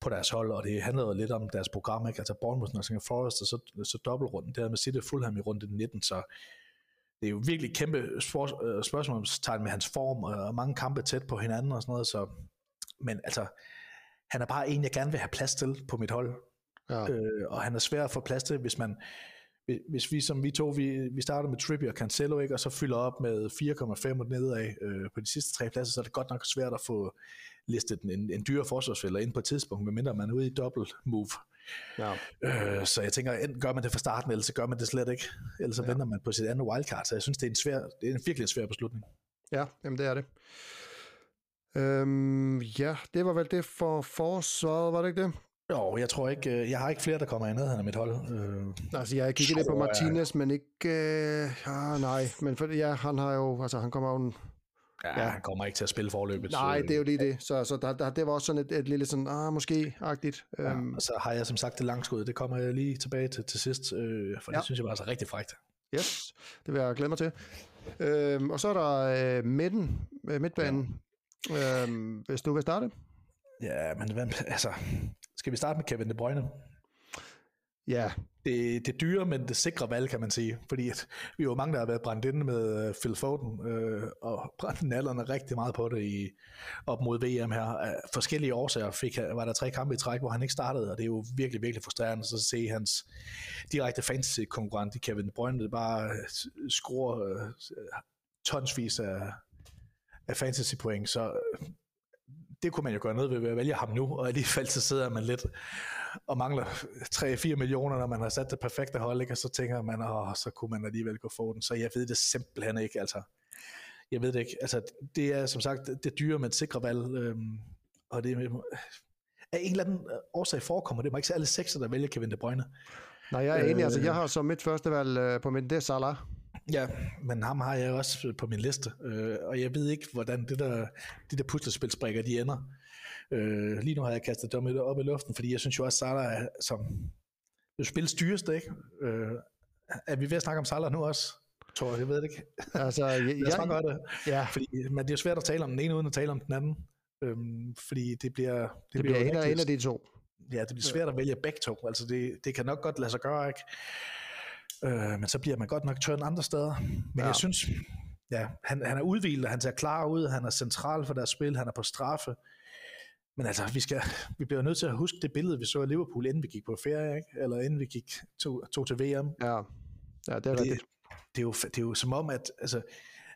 på deres hold, og det handler jo lidt om deres program, ikke? Altså Bournemouth, Nottingham Forest, og så, så dobbeltrunden, det er med City Fulham i runde 19, så det er jo virkelig kæmpe øh, spørgsmålstegn med hans form, og mange kampe tæt på hinanden og sådan noget, så, men altså, han er bare en, jeg gerne vil have plads til på mit hold, ja. øh, og han er svær at få plads til, hvis man, hvis vi som vi to, vi, vi starter med Trippier og Cancelo, ikke, og så fylder op med 4,5 og nedad øh, på de sidste tre pladser, så er det godt nok svært at få listet en, en dyre forsvarsfælder ind på et tidspunkt, medmindre man er ude i dobbelt move. Ja. Øh, så jeg tænker, enten gør man det fra starten, eller så gør man det slet ikke. Ellers så ja. venter man på sit andet wildcard. Så jeg synes, det er en, svær, det er en virkelig en svær beslutning. Ja, jamen det er det. Øhm, ja, det var vel det for forsvaret, var det ikke det? Jo, jeg tror ikke, øh, jeg har ikke flere, der kommer nærheden af mit hold. Øh, altså, jeg kigger lidt på Martinez, men ikke, øh, ja, nej, men for, ja, han har jo, altså, han kommer jo Ja, ja, han kommer ikke til at spille forløbet. Nej, det er jo lige det. Så, så der, der, det var også sådan et, et lille sådan, ah, måske-agtigt. Ja, um, og så har jeg som sagt det langskud. Det kommer jeg lige tilbage til til sidst, øh, for ja. det synes jeg var altså rigtig frækt. Yes, det vil jeg glæde mig til. Øhm, og så er der øh, midten, øh, midtbanen. Øhm, hvis du vil starte. Ja, men hvad, altså, skal vi starte med Kevin De Bruyne? Ja. Det, det dyre, men det sikre valg, kan man sige. Fordi at vi var mange, der har været brændt inde med uh, Phil Foden, øh, og brændt nallerne rigtig meget på det i, op mod VM her. Af forskellige årsager fik, var der tre kampe i træk, hvor han ikke startede, og det er jo virkelig, virkelig frustrerende så at se hans direkte fantasy-konkurrent, Kevin De Bruyne, det bare øh, skruer uh, tonsvis af, af fantasy-point. Så det kunne man jo gøre noget ved at vælge ham nu, og alligevel så sidder man lidt og mangler 3-4 millioner, når man har sat det perfekte hold, ikke? og så tænker man, åh, så kunne man alligevel gå få den. Så jeg ved det simpelthen ikke, altså. Jeg ved det ikke. Altså, det er som sagt det dyre, men sikre valg, øhm, og det er af en eller anden årsag forekommer det mig ikke så alle sekser, der vælger Kevin De Bruyne. Nej, jeg er enig. Altså, jeg har som mit første valg øh, på min, det er Salah. Ja, men ham har jeg også på min liste, øh, og jeg ved ikke, hvordan det der, de der puslespilsbrikker, de ender. Øh, lige nu har jeg kastet dem op i luften, fordi jeg synes jo også, Salah er som jo spilles dyreste, ikke? Øh, er vi ved at snakke om Salah nu også? Tror jeg, ved det ikke. Altså, jeg, os jeg, det. Ja. Fordi, men det er jo svært at tale om den ene, uden at tale om den anden. Øhm, fordi det bliver... Det, det bliver, bliver en af de to. Ja, det bliver svært at vælge begge to. Altså, det, det kan nok godt lade sig gøre, ikke? Øh, men så bliver man godt nok tørn andre steder. Men ja. jeg synes, ja, han, han er udvildet, han ser klar ud, han er central for deres spil, han er på straffe. Men altså, vi, skal, vi bliver nødt til at huske det billede, vi så af Liverpool, inden vi gik på ferie, ikke? eller inden vi gik to, to til VM. Ja, ja det er rigtigt. Det, det, er jo, det er jo som om, at altså,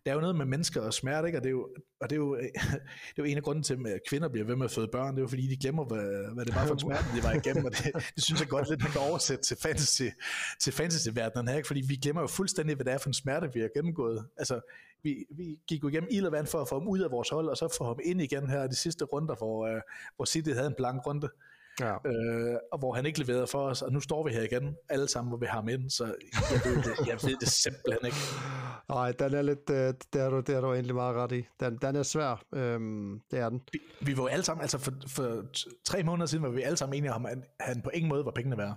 der er jo noget med mennesker og smerte, ikke? og det er jo, og det er jo, det er jo en af grunden til, at kvinder bliver ved med at føde børn, det er jo fordi, de glemmer, hvad, hvad det var for en smerte, de var igennem, og det, det synes jeg godt lidt, man kan oversætte til fantasy, til fantasy-verdenen her, ikke? fordi vi glemmer jo fuldstændig, hvad det er for en smerte, vi har gennemgået. Altså, vi, vi gik jo igennem ild og vand for at få ham ud af vores hold, og så få ham ind igen her i de sidste runder, hvor, uh, hvor City havde en blank runde ja. øh, og hvor han ikke leverede for os, og nu står vi her igen, alle sammen, hvor vi har ham ind, så jeg ved det, jeg ved det simpelthen ikke. Nej, den er lidt, øh, det er du, det er du egentlig meget ret i. Den, den er svær, øhm, det er den. Vi, vi var jo alle sammen, altså for, for tre måneder siden var vi alle sammen enige om, at han på ingen måde var pengene værd.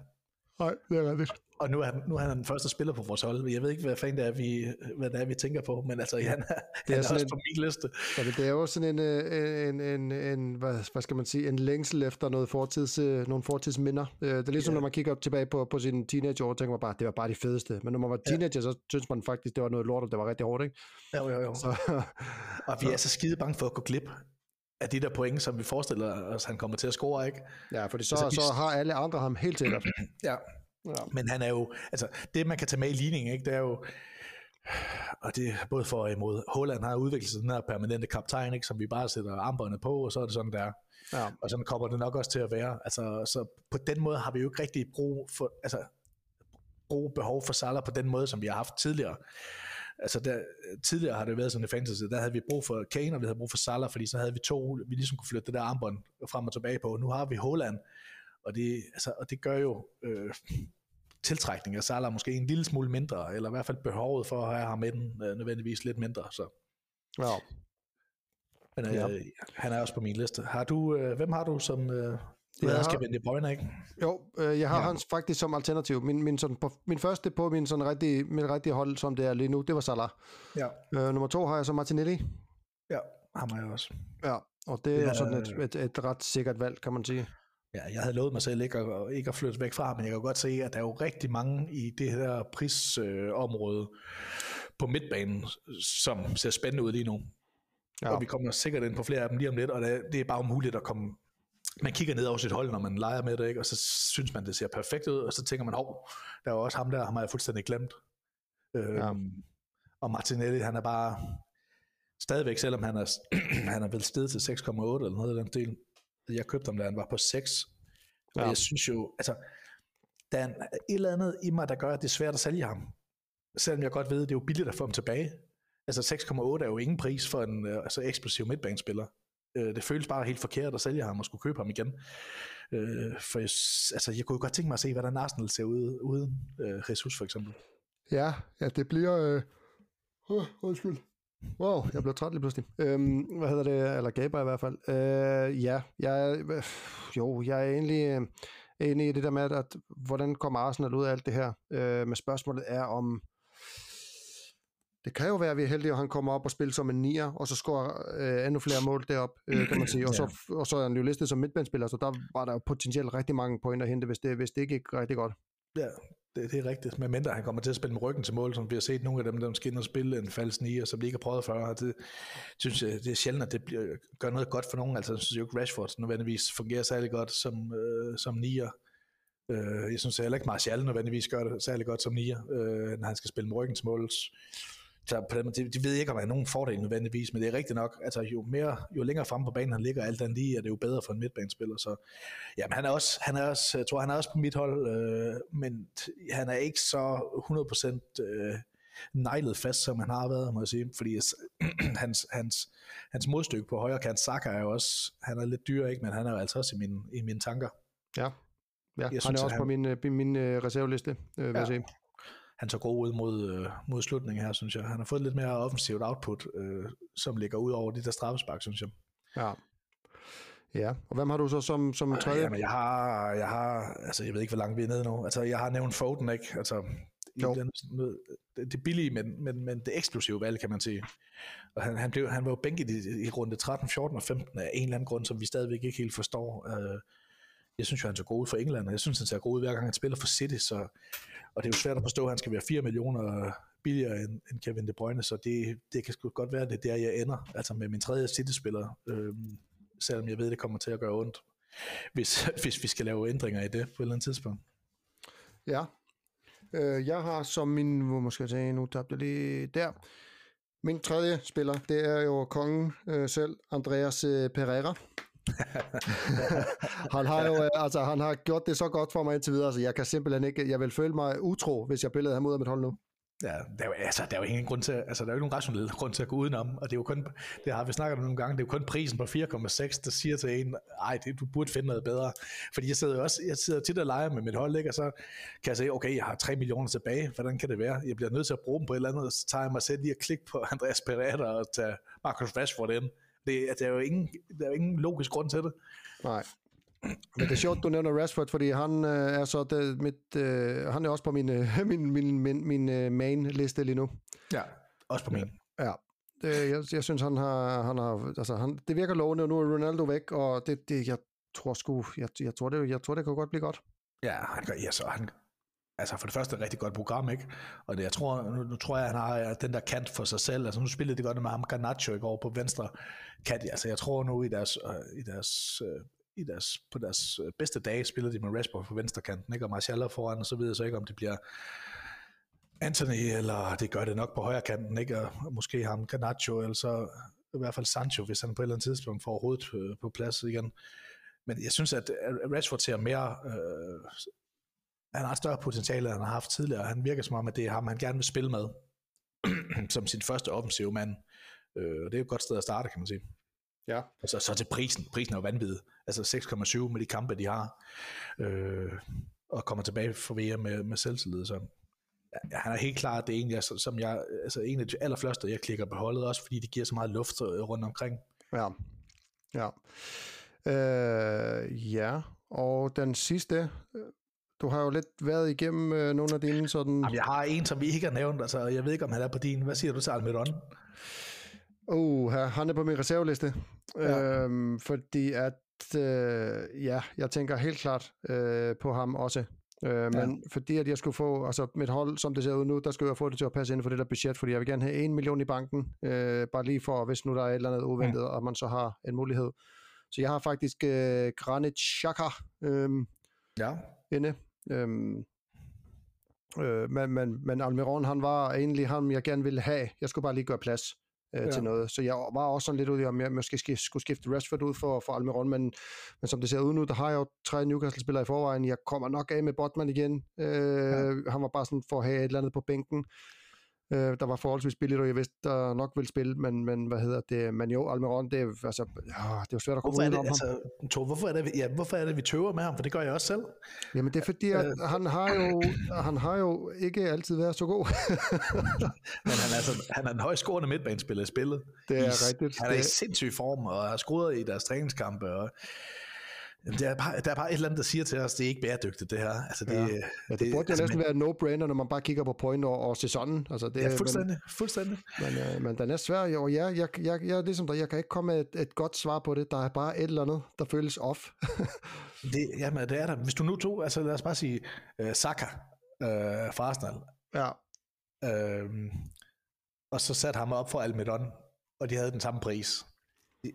Nej, det er rigtigt og nu er, han, nu er han den første spiller på vores hold. Jeg ved ikke, hvad fanden det er, vi, hvad det er, vi tænker på, men altså, han er, det er, han er også en, på min liste. Ja, det er jo sådan en, øh, en, en, en hvad, hvad, skal man sige, en længsel efter noget fortids, øh, nogle fortidsminder. Øh, det er ligesom, ja. når man kigger tilbage på, på sine teenageår, tænker man bare, det var bare de fedeste. Men når man var teenager, ja. så synes man faktisk, det var noget lort, og det var rigtig hårdt, ikke? Jo, jo, jo. Så, og vi er så skide bange for at gå glip af de der point, som vi forestiller os, han kommer til at score, ikke? Ja, fordi så, altså, så har alle andre ham helt sikkert. ja, Ja. Men han er jo, altså det man kan tage med i ligningen, ikke, det er jo, og det er både for og imod. Holland har udviklet sig den her permanente kaptajn, ikke, som vi bare sætter armbåndet på, og så er det sådan der. Ja. Og sådan kommer det nok også til at være. Altså, så på den måde har vi jo ikke rigtig brug for, altså, brug behov for Salah på den måde, som vi har haft tidligere. altså der, tidligere har det været sådan i fantasy, der havde vi brug for Kane, og vi havde brug for Salah, fordi så havde vi to, vi ligesom kunne flytte det der armbånd frem og tilbage på. Nu har vi Holland, og det, altså, og det gør jo øh, tiltrækning af Salah måske en lille smule mindre, eller i hvert fald behovet for at have ham med den øh, nødvendigvis lidt mindre. Så. Ja. Men øh, ja. han er også på min liste. Har du, øh, hvem har du som øh, jeg skal vende Bruyne, ikke? Jo, øh, jeg har ja. hans faktisk som alternativ. Min, min, sådan, på, min første på min sådan rigtige, min rigtige hold, som det er lige nu, det var Salah. Ja. Øh, nummer to har jeg så Martinelli. Ja, ham har jeg også. Ja, og det er ja, jo sådan et, et, et ret sikkert valg, kan man sige. Ja, jeg havde lovet mig selv ikke at, ikke at flytte væk fra, men jeg kan godt se, at der er jo rigtig mange i det her prisområde øh, på midtbanen, som ser spændende ud lige nu. Ja. Og vi kommer sikkert ind på flere af dem lige om lidt, og det, det er bare umuligt at komme man kigger ned over sit hold, når man leger med det, ikke? og så synes man, det ser perfekt ud, og så tænker man, hov, der er også ham der, ham har jeg fuldstændig glemt. Øhm, ja. Og Martinelli, han er bare stadigvæk, selvom han er, han er vel stedet til 6,8 eller noget af den del. Jeg købte ham, da han var på 6. Og ja. jeg synes jo, altså, der er et eller andet i mig, der gør, at det er svært at sælge ham. Selvom jeg godt ved, at det er jo billigt at få ham tilbage. Altså 6,8 er jo ingen pris for en øh, altså eksplosiv midtbanespiller. Øh, det føles bare helt forkert at sælge ham og skulle købe ham igen. Øh, for jeg, altså, jeg kunne godt tænke mig at se, hvordan Arsenal ser ud uden øh, Jesus for eksempel. Ja, ja det bliver... Øh... Oh, undskyld. Wow, jeg blev træt lige pludselig. Øhm, hvad hedder det? Eller gaber i hvert fald. Øh, ja, jeg, øh, jo, jeg er egentlig øh, enig i det der med, at, at hvordan kommer Arsenal ud af alt det her? Øh, men spørgsmålet er om, det kan jo være, at vi er heldige, at han kommer op og spiller som en nier, og så scorer øh, endnu flere mål derop, øh, kan man sige. Og, så, og så er han jo listet som midtbandspiller, så der var der jo potentielt rigtig mange point at hente, hvis det, hvis det ikke gik rigtig godt. Ja, det, det er rigtigt. Men mindre han kommer til at spille med ryggen til mål, som vi har set nogle af dem, der skal ind og spille en falsk nier, som de ikke har prøvet før. Det synes jeg, det er sjældent, at det bliver, gør noget godt for nogen. Altså, jeg synes jo ikke, Rashford nødvendigvis fungerer særlig godt som, øh, som nier. Øh, jeg synes heller ikke, Martial nødvendigvis gør det særlig godt som nier, øh, når han skal spille med ryggen til mål. Så på den, det, det ved jeg ikke, om der er nogen fordel nødvendigvis, men det er rigtigt nok, altså jo, mere, jo længere frem på banen han ligger, alt andet lige, er det jo bedre for en midtbanespiller. Så ja, men han er også, han er også, jeg tror, han er også på mit hold, øh, men han er ikke så 100% øh, nejlet fast, som han har været, må jeg sige, fordi hans, hans, hans modstykke på højre kant, Saka er jo også, han er lidt dyr, ikke, men han er jo altså også i, min, i mine tanker. Ja, ja jeg han synes, er også han, på min, øh, min, min øh, reserveliste, øh, vil ja. jeg sige han så god ud mod, øh, mod slutningen her, synes jeg. Han har fået lidt mere offensivt output, øh, som ligger ud over de der straffespark, synes jeg. Ja. Ja, og hvem har du så som, som tredje? Jamen, jeg har, jeg har, altså jeg ved ikke, hvor langt vi er nede nu. Altså, jeg har nævnt Foden, ikke? Altså, jo. Den, det, det billige, men, men, men det eksplosive valg, kan man sige. Og han, han, blev, han var jo bænket i, i runde 13, 14 og 15 af en eller anden grund, som vi stadigvæk ikke helt forstår. Uh, jeg synes jo, han så god ud for England, og jeg synes, han ser god ud, hver gang han spiller for City, så og det er jo svært at forstå, at han skal være 4 millioner billigere end, end Kevin De Bruyne, så det, det kan sgu godt være, at det er der, jeg ender, altså med min tredje City-spiller, øh, selvom jeg ved, det kommer til at gøre ondt, hvis, hvis vi skal lave ændringer i det på et eller andet tidspunkt. Ja, øh, jeg har som min, hvor måske jeg tage, nu tabte jeg lige der, min tredje spiller, det er jo kongen øh, selv, Andreas øh, Pereira. han har jo øh, altså, han har gjort det så godt for mig indtil videre, så jeg kan simpelthen ikke, jeg vil føle mig utro, hvis jeg billede ham ud af mit hold nu. Ja, der er, jo, altså, der er jo ingen grund til, altså, der er jo ikke nogen rationel grund til at gå udenom, og det er jo kun, det har vi snakket om nogle gange, det er jo kun prisen på 4,6, der siger til en, ej, det, du burde finde noget bedre. Fordi jeg sidder jo også, jeg sidder tit og leger med mit hold, ikke? og så kan jeg sige, okay, jeg har 3 millioner tilbage, hvordan kan det være? Jeg bliver nødt til at bruge dem på et eller andet, og så tager jeg mig selv lige at klikke på Andreas Pereira og tage Marcus Rashford ind. Det, der, er jo ingen, der er jo ingen logisk grund til det. Nej. Men det er sjovt, du nævner Rashford, fordi han øh, er så det, mit, øh, han er også på min, øh, min, min, min, min øh, main liste lige nu. Ja, også på min. Ja. Det, jeg, jeg synes, han har, han har altså, han, det virker lovende, og nu er Ronaldo væk, og det, det jeg tror sgu, jeg, jeg, tror det, jeg tror, det kan godt blive godt. Ja, han, ja, så han, altså for det første et rigtig godt program, ikke? Og det, jeg tror, nu, nu tror jeg, han har øh, den der kant for sig selv. Altså nu spillede det godt med ham Garnacho i går på venstre kant. Altså jeg tror nu i deres, øh, i deres, øh, i deres, på deres øh, bedste dage spiller de med Rashford på venstre kanten, ikke? Og Martial foran, og så ved jeg så ikke, om det bliver Anthony, eller det gør det nok på højre kanten, ikke? Og måske ham Garnacho, eller så i hvert fald Sancho, hvis han på et eller andet tidspunkt får hovedet på, på plads igen. Men jeg synes, at Rashford ser mere øh, han har større potentiale, end han har haft tidligere. Han virker som om, at det er ham, han gerne vil spille med. som sin første offensive mand. Øh, og det er jo et godt sted at starte, kan man sige. Ja. Og så, så til prisen. Prisen er jo vanvittig. Altså 6,7 med de kampe, de har. Øh, og kommer tilbage for VM med, med selvtillid. Så han er helt klart det egentlig, som jeg, altså en af de allerfleste, jeg klikker på holdet, også fordi det giver så meget luft øh, rundt omkring. Ja. Ja. Øh, ja, og den sidste, du har jo lidt været igennem øh, nogle af dine sådan... Jamen, jeg har en, som vi ikke har nævnt, altså jeg ved ikke, om han er på din. Hvad siger du til Almiron? Uh, han er på min reserveliste, Ja. øhm, fordi at, øh, ja, jeg tænker helt klart øh, på ham også. Øh, men fordi at jeg skulle få, altså mit hold, som det ser ud nu, der skulle jeg få det til at passe ind for det der budget, fordi jeg vil gerne have en million i banken, øh, bare lige for, hvis nu der er et eller andet uventet, og man så har en mulighed. Så jeg har faktisk øh, Granit Xhaka øh, Ja. inde. Øhm, øh, men, men, men Almiron, han var egentlig ham, jeg gerne ville have. Jeg skulle bare lige gøre plads øh, Ja. til noget. Så jeg var også sådan lidt ude i, om jeg måske skif- skulle skifte Rashford ud for, for Almiron, men, men som det ser ud nu, der har jeg jo tre Newcastle-spillere i forvejen. Jeg kommer nok af med Botman igen. Øh, ja. Han var bare sådan for at have et eller andet på bænken. Øh, der var forholdsvis billigt, og jeg vidste, der nok ville spille, men, men hvad hedder det? Men jo, Almiron, det er, altså, ja, det er jo svært at komme Hvorfor ud det, om ham. altså, Tor, hvorfor, er det, ja, hvorfor er det, vi tøver med ham? For det gør jeg også selv. Jamen det er fordi, at han har jo, han har jo ikke altid været så god. Men han er, altså, han er en højscorende midtbanespiller i spillet. Det er I, rigtigt. Han er i Det- sindssyg form, og har scoret i deres træningskampe. Og, der, er bare, der er bare et eller andet, der siger til os, det er ikke bæredygtigt, det her. Altså, det, Ja. ja. Det, det burde jo altså, næsten være no-brainer, når man bare kigger på point og, og sæsonen. Altså det, Ja, fuldstændig. fuldstændig. Men, øh, men den er svær, jo, og ja, jeg, jeg, jeg, er ligesom dig, jeg kan ikke komme med et, et godt svar på det. Der er bare et eller andet, der føles off. Det, jamen, det er der. Hvis du nu tog, altså lad os bare sige, uh, Saka uh, fra Arsenal, ja, uh, og så satte ham op for Almedon, og de havde den samme pris.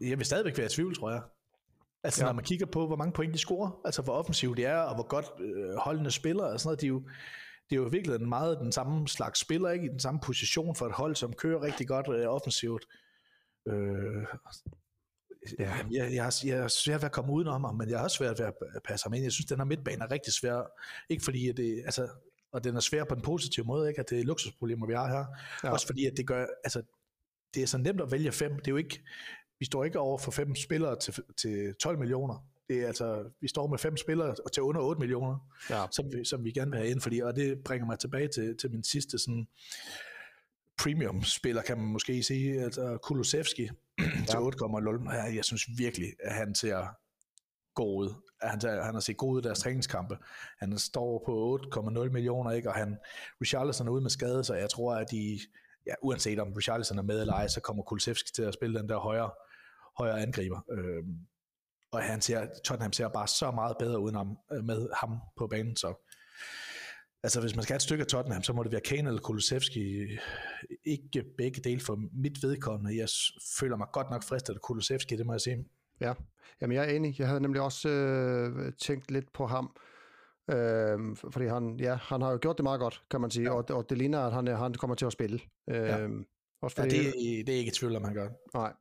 Jeg vil stadigvæk være i tvivl, tror jeg. Altså, Ja. når man kigger på, hvor mange point de scorer, altså hvor offensivt de er, og hvor godt øh, holdene spiller, og sådan noget, de er jo, det er jo virkelig meget den samme slags spiller, ikke? I den samme position for et hold, som kører rigtig godt øh, offensivt. Øh, ja. jeg, jeg, har, jeg har svært ved at komme udenom ham, men jeg har også svært ved at passe ham ind. Jeg synes, den her midtbane er rigtig svær. Ikke fordi, at det, altså, og den er svær på en positiv måde, ikke? at det er luksusproblemer, vi har her. Ja. Også fordi, at det gør, altså, det er så nemt at vælge fem. Det er jo ikke, vi står ikke over for fem spillere til, til 12 millioner. Det er altså, vi står med fem spillere til under 8 millioner, ja. som vi, som vi gerne vil have ind, fordi, og det bringer mig tilbage til, til min sidste sådan, premium-spiller, kan man måske sige, altså Kulusevski til 8,0. Ja, Jeg synes virkelig, at han ser god ud. At Han, han har set god ud i deres træningskampe. Han står på 8,0 millioner, ikke? og han, Richarlison er ude med skade, så jeg tror, at de, ja, uanset om Richarlison er med eller ej, så kommer Kulusevski til at spille den der højere, højere angriber. Øhm, og han ser, Tottenham ser bare så meget bedre uden ham, øh, med ham på banen, så Altså, hvis man skal have et stykke af Tottenham, så må det være Kane eller Kulusevski. Ikke begge dele for mit vedkommende. Jeg føler mig godt nok fristet af Kulusevski, det må jeg sige. Ja, jamen jeg er enig. Jeg havde nemlig også øh, tænkt lidt på ham. Øh, fordi han, ja, han har jo gjort det meget godt, kan man sige. Ja. Og, og det ligner, at han, han kommer til at spille. Øh, Ja. Også Ja, fordi, det, det er ikke i tvivl om, han gør. Nej.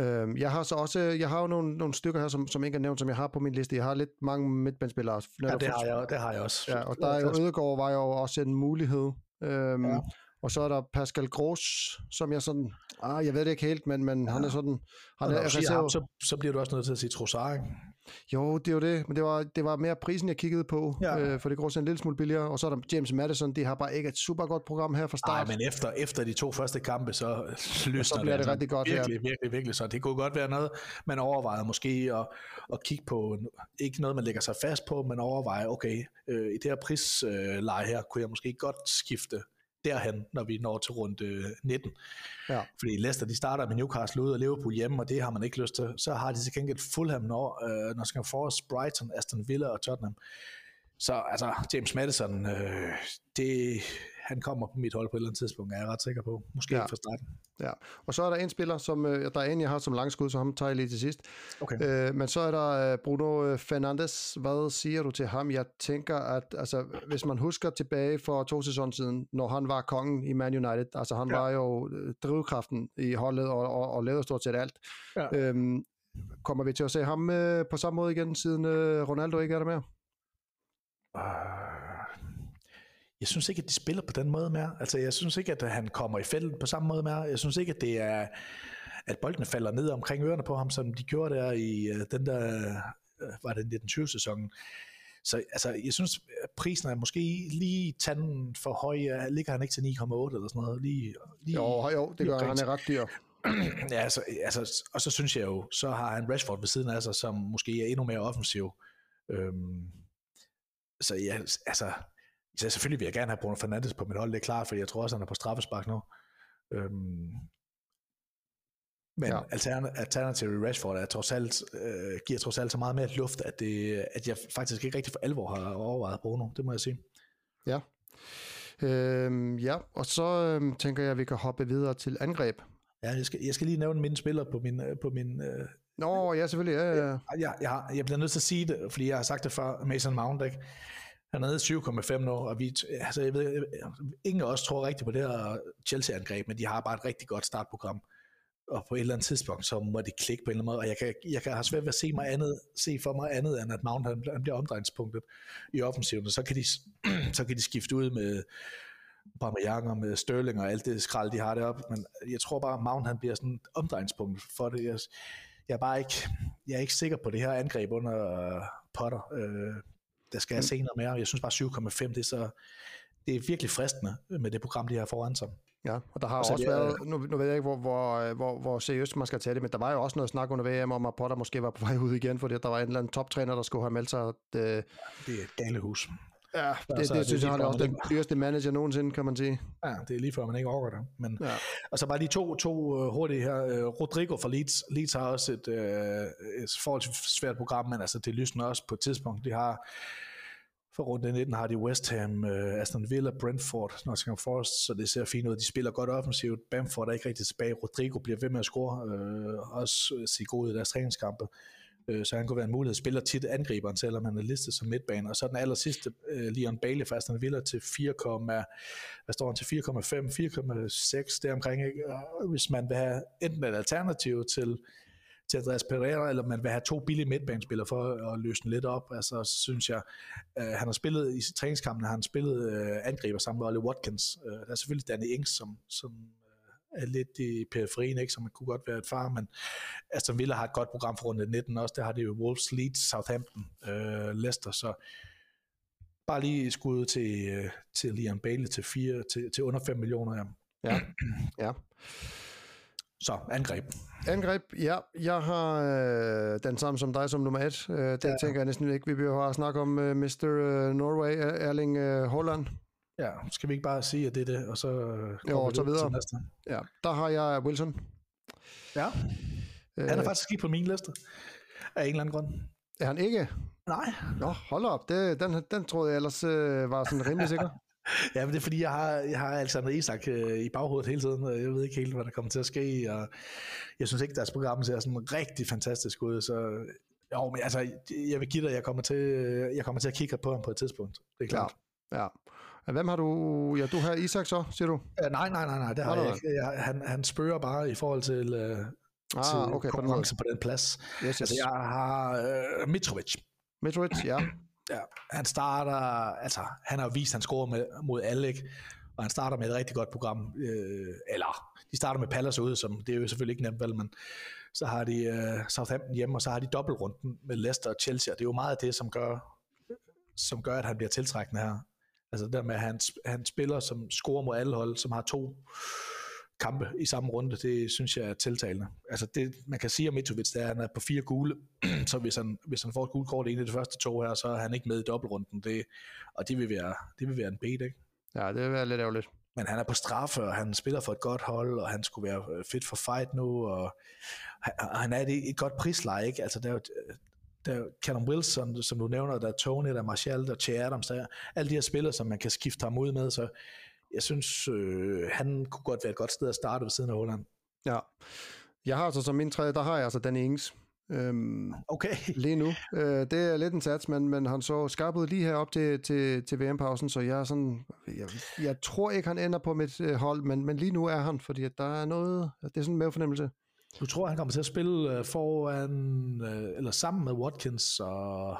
Øhm, jeg har så også, jeg har jo nogle, nogle stykker her, som, som ikke er nævnt, som jeg har på min liste. Jeg har lidt mange midtbanespillere. Ja, det har jeg, det har jeg også. Ja, og der er jo Ødegaard var jo også en mulighed. Øhm, ja. Ja. Og så er der Pascal Gros, som jeg sådan, ah, jeg ved det ikke helt, men, men ja. han er sådan, han er siger ham, så, så bliver du også nødt til at sige Trossard, ikke? Jo, det er jo det, men det var, det var mere prisen, jeg kiggede på, Ja. øh, for det går en lille smule billigere. Og så er der James Madison, de har bare ikke et super godt program her fra Nej, start. men efter, efter de to første kampe, så løsner så bliver det altså rigtig godt, ja. Virkelig, virkelig, virkelig. Så det kunne godt være noget, man overvejede måske at, at kigge på. Ikke noget, man lægger sig fast på, men overveje, okay, øh, i det her prisleje her, kunne jeg måske godt skifte derhen, når vi når til rundt øh, 19. Ja. Fordi Leicester, de starter med Newcastle ud og Liverpool hjemme, og det har man ikke lyst til. Så har de til gengæld Fulham, når, øh, når skal Forest, Brighton, Aston Villa og Tottenham. Så altså, James Madison, øh, det, han kommer på mit hold på et eller andet tidspunkt, er jeg ret sikker på. Måske Ja. fra starten. Ja. Og så er der en spiller, som øh, der er en, jeg har som langskud, så ham tager jeg lige til sidst. Okay. Øh, men så er der øh, Bruno øh, Fernandes. Hvad siger du til ham? Jeg tænker, at altså, hvis man husker tilbage for to sæsoner siden, når han var kongen i Man United, altså han ja. Var jo drivkraften i holdet og, og, og lavede stort set alt. Ja. Øhm, kommer vi til at se ham øh, på samme måde igen, siden øh, Ronaldo ikke er der mere? Uh, jeg synes ikke, at de spiller på den måde mere. Altså, jeg synes ikke, at han kommer i felten på samme måde mere. Jeg synes ikke, at det er, at boldene falder ned omkring ørerne på ham, som de gjorde der i uh, den der, uh, var det 1920-sæsonen. Så altså, jeg synes, at prisen er måske lige tanden for høj. Ligger han ikke til 9,8 eller sådan noget? Lige, lige, jo, jo, det gør han. Han er ret dyr. ja, altså, altså, og så synes jeg jo, så har han Rashford ved siden af sig, som måske er endnu mere offensiv. Øhm, så ja, altså, så selvfølgelig vil jeg gerne have Bruno Fernandes på mit hold, det er klart, for jeg tror også, han er på straffespark nu. Øhm, men ja. alternativ Rashford er trods alt, øh, giver trods alt så meget mere luft, at, det, at jeg faktisk ikke rigtig for alvor har overvejet Bruno, det må jeg sige. Ja. Øhm, ja, og så øhm, tænker jeg, at vi kan hoppe videre til angreb. Ja, jeg skal, jeg skal lige nævne mine spillere på min, øh, på min øh, Nå, ja, selvfølgelig. Ja, ja. Jeg, jeg, jeg bliver nødt til at sige det, fordi jeg har sagt det før, Mason Mount, ikke? Han er nede 7,5 nu, og vi, altså jeg ved, ingen af os tror rigtigt på det her Chelsea-angreb, men de har bare et rigtig godt startprogram. Og på et eller andet tidspunkt, så må det klikke på en eller anden måde, og jeg kan, jeg kan have svært ved at se, mig andet, se for mig andet, end at Mount han, han bliver omdrejningspunktet i offensiven, og så kan de, så kan de skifte ud med Aubameyang og med Sterling og alt det skrald, de har deroppe, men jeg tror bare, at Mount han bliver sådan omdrejningspunkt for det. Jeg, jeg er bare ikke, jeg er ikke sikker på det her angreb under Potter. Øh, der skal jeg se noget mere. Jeg synes bare 7,5, det er så det er virkelig fristende med det program, de har foran sig. Ja, og der har og også det, været, nu, nu ved jeg ikke, hvor, hvor, hvor, hvor seriøst man skal tage det, men der var jo også noget snak under VM om, at Potter måske var på vej ud igen, fordi der var en eller anden toptræner, der skulle have meldt sig. At, øh, det er et galehus. Ja, det, altså, det, det synes jeg, han er også den dyreste manager nogensinde, kan man sige. Ja, det er lige før, man ikke overgår det. Men, ja. Og så bare de to, to uh, hurtige her. Rodrigo fra Leeds. Leeds har også et, uh, et forholdsvis svært program, men altså, det lysner også på et tidspunkt. De har for rundt 19 har de West Ham, øh, Aston Villa, Brentford, Nottingham Forest, så det ser fint ud. De spiller godt offensivt. Bamford er ikke rigtig tilbage. Rodrigo bliver ved med at score, Øh, også se god i deres træningskampe øh, så han kunne være en mulighed. Spiller tit angriberen, selvom han er listet som midtbane. Og så den aller sidste, øh, Leon Bailey fra Aston Villa til 4, hvad står han til 4,5, 4,6 deromkring. Ikke? Hvis man vil have enten et alternativ til, til Andreas Pereira, eller man vil have to billige midtbanespillere for at løsne lidt op, altså, så synes jeg, øh, han har spillet i træningskampen, har han spillet øh, angriber sammen med Ollie Watkins. Øh, der er selvfølgelig Danny Ings, som, som øh, er lidt i periferien, ikke, som kunne godt være et far, men Aston Villa har et godt program for runde 19 også, der har det jo Wolves, Leeds, Southampton, øh, Leicester, så bare lige skud til, øh, til Liam Bailey til, fire, til, til under 5 millioner. Ja. ja. ja. Så, angreb. Angreb, ja. Jeg har øh, den samme som dig som nummer et. Øh, det ja. tænker jeg næsten ikke, vi behøver at snakke om øh, Mr. Øh, Norway, Erling øh, Holland. Ja, skal vi ikke bare sige, at det er det, og så jo, og så videre. næste? Ja, der har jeg Wilson. Ja, han er øh, faktisk ikke på min liste, af en eller anden grund. Er han ikke? Nej. Nå, hold op, det, den, den troede jeg ellers øh, var sådan rimelig sikker. ja, men det er fordi, jeg har, jeg har Alexander Isak øh, i baghovedet hele tiden, og jeg ved ikke helt, hvad der kommer til at ske, og jeg synes ikke, deres program ser sådan rigtig fantastisk ud, så jo, men altså, jeg vil give dig, jeg kommer til, jeg kommer til at kigge på ham på et tidspunkt, det er klart. Ja, ja. Hvem har du? Ja, du har Isak så, siger du? Uh, nej, nej, nej, nej, det har jeg ikke. Jeg, han, han spørger bare i forhold til, uh, ah, til okay, konkurrence på den, på den plads. Yes, yes. Altså, jeg har uh, Mitrovic. Mitrovic, ja ja. Han starter, altså, han har vist, at han scorer med, mod alle, ikke? og han starter med et rigtig godt program, øh, eller de starter med Palace ude, som det er jo selvfølgelig ikke nemt, vel, men så har de øh, Southampton hjemme, og så har de dobbeltrunden med Leicester og Chelsea, og det er jo meget af det, som gør, som gør, at han bliver tiltrækkende her. Altså der med, at han, han spiller, som scorer mod alle hold, som har to kampe i samme runde, det synes jeg er tiltalende. Altså det, man kan sige om Mitrovic, det er, at han er på fire gule, så hvis han, hvis han får et gult kort i en af de første to her, så er han ikke med i dobbeltrunden, det, og det vil være, det vil være en bed, ikke? Ja, det vil være lidt ærgerligt. Men han er på straffe, og han spiller for et godt hold, og han skulle være fit for fight nu, og han er i et godt prisleje, ikke? Altså, der er jo, der er Callum Wilson, som du nævner, der er Tony, der er Martial, der er Che Adams, der er alle de her spillere, som man kan skifte ham ud med, så jeg synes, øh, han kunne godt være et godt sted at starte ved siden af Holland. Ja, jeg har altså som min tredje, der har jeg altså Danny Ings. Øhm, okay. Lige nu. Øh, det er lidt en sats, men, men han så skarp ud lige herop til, til, til VM-pausen, så jeg er sådan, jeg, jeg tror ikke, han ender på mit øh, hold, men, men lige nu er han, fordi der er noget, det er sådan en mavefornemmelse. Du tror, han kommer til at spille øh, foran, øh, eller sammen med Watkins og,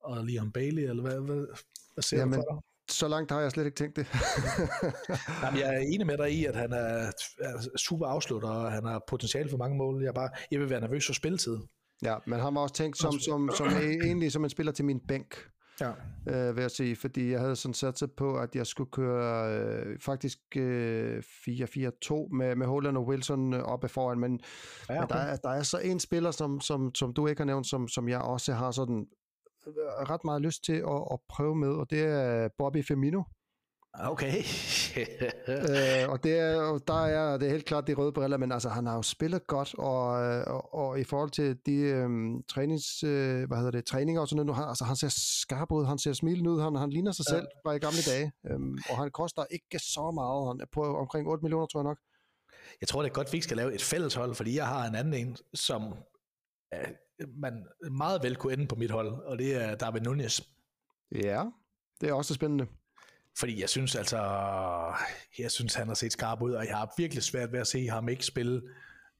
og Liam Bailey, eller hvad, hvad, hvad ser Jamen, du for dig? Så langt har jeg slet ikke tænkt det. Jamen, jeg er enig med dig i, at han er, er super afslutter, og han har potentiale for mange mål. Jeg, bare, jeg vil være nervøs for spilletid. Ja, men han var også tænkt som, som, som egentlig som en spiller til min bænk, Ja. øh, vil jeg sige, fordi jeg havde sådan sat sig på, at jeg skulle køre øh, faktisk øh, 4-4-2 med, med Holland og Wilson øh, oppe foran, men, Ja, ja, men okay. der, er, der er så en spiller, som, som, som du ikke har nævnt, som, som jeg også har sådan ret meget lyst til at, at prøve med, og det er Bobby Firmino. Okay. øh, og det er, og der er det er helt klart de røde briller, men altså han har jo spillet godt, og, øh, og, og i forhold til de øhm, trænings, øh, hvad hedder det, træninger og sådan noget, nu, han, altså han ser skarp ud, han ser smilende ud, han, han ligner sig Ja. selv fra i gamle dage, øhm, og han koster ikke så meget, han er på omkring 8 millioner, tror jeg nok. Jeg tror, det er godt, vi ikke skal lave et fælles hold, fordi jeg har en anden en, som øh, man meget vel kunne ende på mit hold, og det er David Nunez. Ja, det er også spændende. Fordi jeg synes altså, jeg synes, han har set skarp ud, og jeg har virkelig svært ved at se ham ikke spille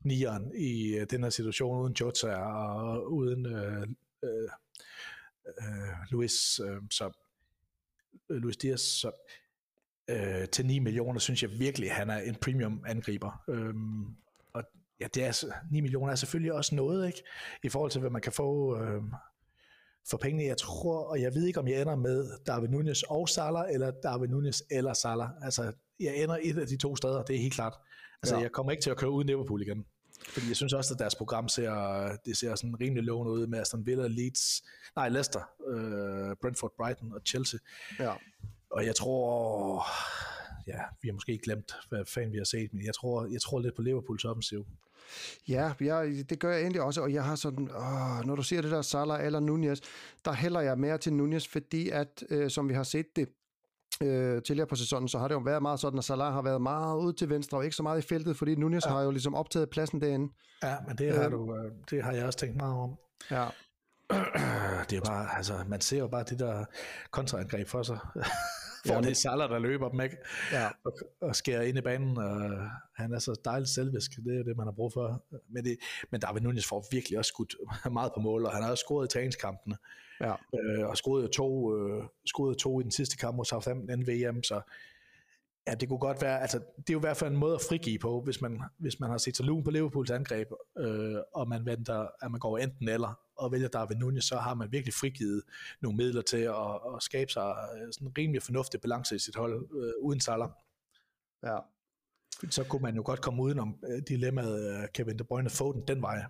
nieren i øh, den her situation, uden Jota og uden øh, øh, øh, Luis, øh, så, øh, Luis Diaz, så øh, til 9 millioner, synes jeg virkelig, han er en premium angriber. Øhm, og ja, det er, så- 9 millioner er selvfølgelig også noget, ikke? I forhold til, hvad man kan få øh, for pengene. Jeg tror, og jeg ved ikke, om jeg ender med David Nunes og Salah, eller David Nunes eller Salah. Altså, jeg ender et af de to steder, det er helt klart. Altså. Ja. jeg kommer ikke til at køre uden Liverpool igen. Fordi jeg synes også, at deres program ser, det ser sådan rimelig lovende ud med Aston Villa, Leeds, nej, Leicester, øh, Brentford, Brighton og Chelsea. Ja. Og jeg tror, ja, vi har måske ikke glemt, hvad fanden vi har set, men jeg tror, jeg tror lidt på Liverpools offensiv. Ja, jeg, det gør jeg egentlig også, og jeg har sådan, åh, når du siger det der Salah eller Nunez, der hælder jeg mere til Nunez, fordi at, øh, som vi har set det øh, tidligere på sæsonen, så har det jo været meget sådan, at Salah har været meget ud til venstre, og ikke så meget i feltet, fordi Nunez ja. har jo ligesom optaget pladsen derinde. Ja, men det har, Øhm. du, øh, det har jeg også tænkt meget om. Ja, Det er bare, altså, man ser jo bare de der kontraangreb for sig. For Jamen. det er Salah, der løber dem, ikke? ja. Og, og skærer ind i banen, og han er så dejligt selvvisk. Det er det, man har brug for. Men, det, men David Nunes får virkelig også skudt meget på mål, og han har også scoret i træningskampene. ja. øh, og scorede to, øh, scorede to i den sidste kamp mod Southampton inden VM, så ja, det kunne godt være, altså det er jo i hvert fald en måde at frigive på, hvis man, hvis man har set sig lun på Liverpools angreb, øh, og man venter, at man går enten eller, og vælger David Nunez, så har man virkelig frigivet nogle midler til at, at skabe sig øh, sådan en rimelig fornuftig balance i sit hold, øh, uden Salah. ja. Så kunne man jo godt komme udenom øh, dilemmaet øh, Kevin De Bruyne Foden den vej.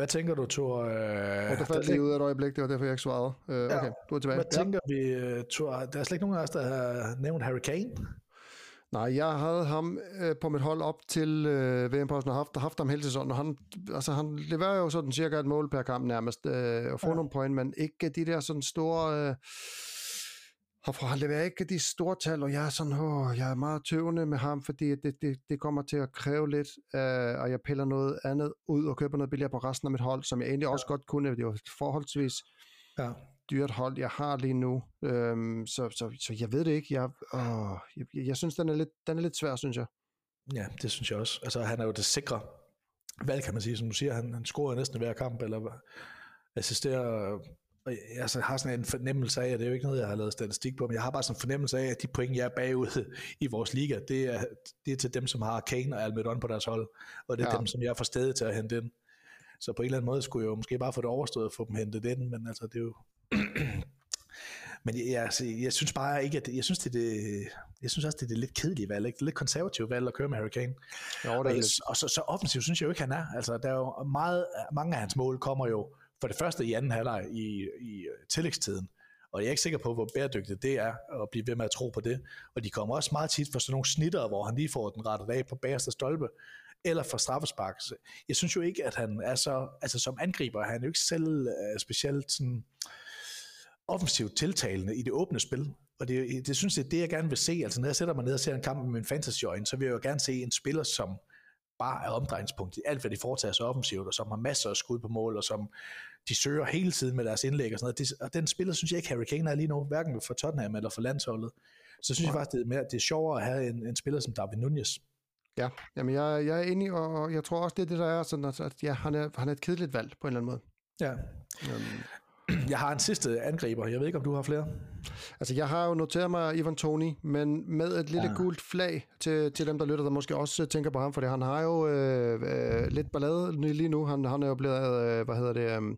Hvad tænker du, Thor? Øh, Og faldt lige ud af et øjeblik, det var derfor, jeg ikke svarede. Øh, okay, Ja. du er tilbage. Hvad tænker vi, øh, Thor? Der er slet ikke nogen af os, der har nævnt Harry Kane. Nej, jeg havde ham øh, på mit hold op til øh, VM-pausen og haft, haft ham hele sæsonen, og han, altså, han leverer jo sådan cirka et mål per kamp nærmest, øh, og får Ja. ja. nogle point, men ikke de der sådan store... Øh, får, han leverer ikke de store tal, og jeg er sådan, åh, jeg er meget tøvende med ham, fordi det, det, det kommer til at kræve lidt, øh, og jeg piller noget andet ud og køber noget billigere på resten af mit hold, som jeg egentlig også godt kunne. Det var forholdsvis Ja. dyrt hold, jeg har lige nu. Øhm, så, så, så jeg ved det ikke. Jeg, åh, jeg, jeg synes, den er, lidt, den er lidt svær, synes jeg. ja, det synes jeg også. Altså, han er jo det sikre valg, kan man sige. Som du siger, han, han scorer næsten hver kamp, eller assisterer. Og jeg altså, har sådan en fornemmelse af, at det er jo ikke noget, jeg har lavet statistik på, men jeg har bare sådan en fornemmelse af, at de point, jeg er bagud i vores liga, det er, det er til dem, som har Kane og Almiron på deres hold, og det er ja. Dem, som jeg får stedet til at hente ind. Så på en eller anden måde skulle jeg jo måske bare få det overstået og få dem hentet ind, men altså det er jo... men jeg, jeg, altså, jeg synes bare ikke, at jeg synes, det er det, jeg synes også, det er det lidt kedelige valg, ikke? det er lidt konservativt valg at køre med Harry Kane. Jo, Og, det er jeg, lidt. og så, så offensivt synes jeg jo ikke, han er. Altså, der er jo meget, mange af hans mål kommer jo for det første i anden halvleg i, i øh, tillægstiden. Og jeg er ikke sikker på, hvor bæredygtigt det er at blive ved med at tro på det. Og de kommer også meget tit for sådan nogle snitter, hvor han lige får den rettet af på bagerste stolpe, eller for straffespark. Jeg synes jo ikke, at han er så, altså som angriber, han er jo ikke selv uh, specielt sådan offensivt tiltalende i det åbne spil. Og det, det synes jeg, det er jeg gerne vil se. Altså når jeg sætter mig ned og ser en kamp med min fantasy så vil jeg jo gerne se en spiller, som bare er omdrejningspunkt i alt, hvad de foretager sig offensivt, og som har masser af skud på mål, og som de søger hele tiden med deres indlæg og sådan noget. Det, og den spiller, synes jeg ikke, Harry Kane er lige nu, hverken for Tottenham eller for landsholdet. Så synes jeg faktisk, det er, mere, det er sjovere at have en, en spiller som David Nunez. Ja, jamen jeg, jeg er enig, og jeg tror også, det er det, der er sådan, at, at ja, han, er, han er et kedeligt valg på en eller anden måde. Ja. Um. Jeg har en sidste angriber. Jeg ved ikke, om du har flere? Altså, jeg har jo noteret mig Ivan Toni, men med et lille ja. gult flag til, til dem, der lytter, der måske også tænker på ham, fordi han har jo øh, øh, lidt ballade lige nu. Han, han er jo blevet, øh, hvad hedder det...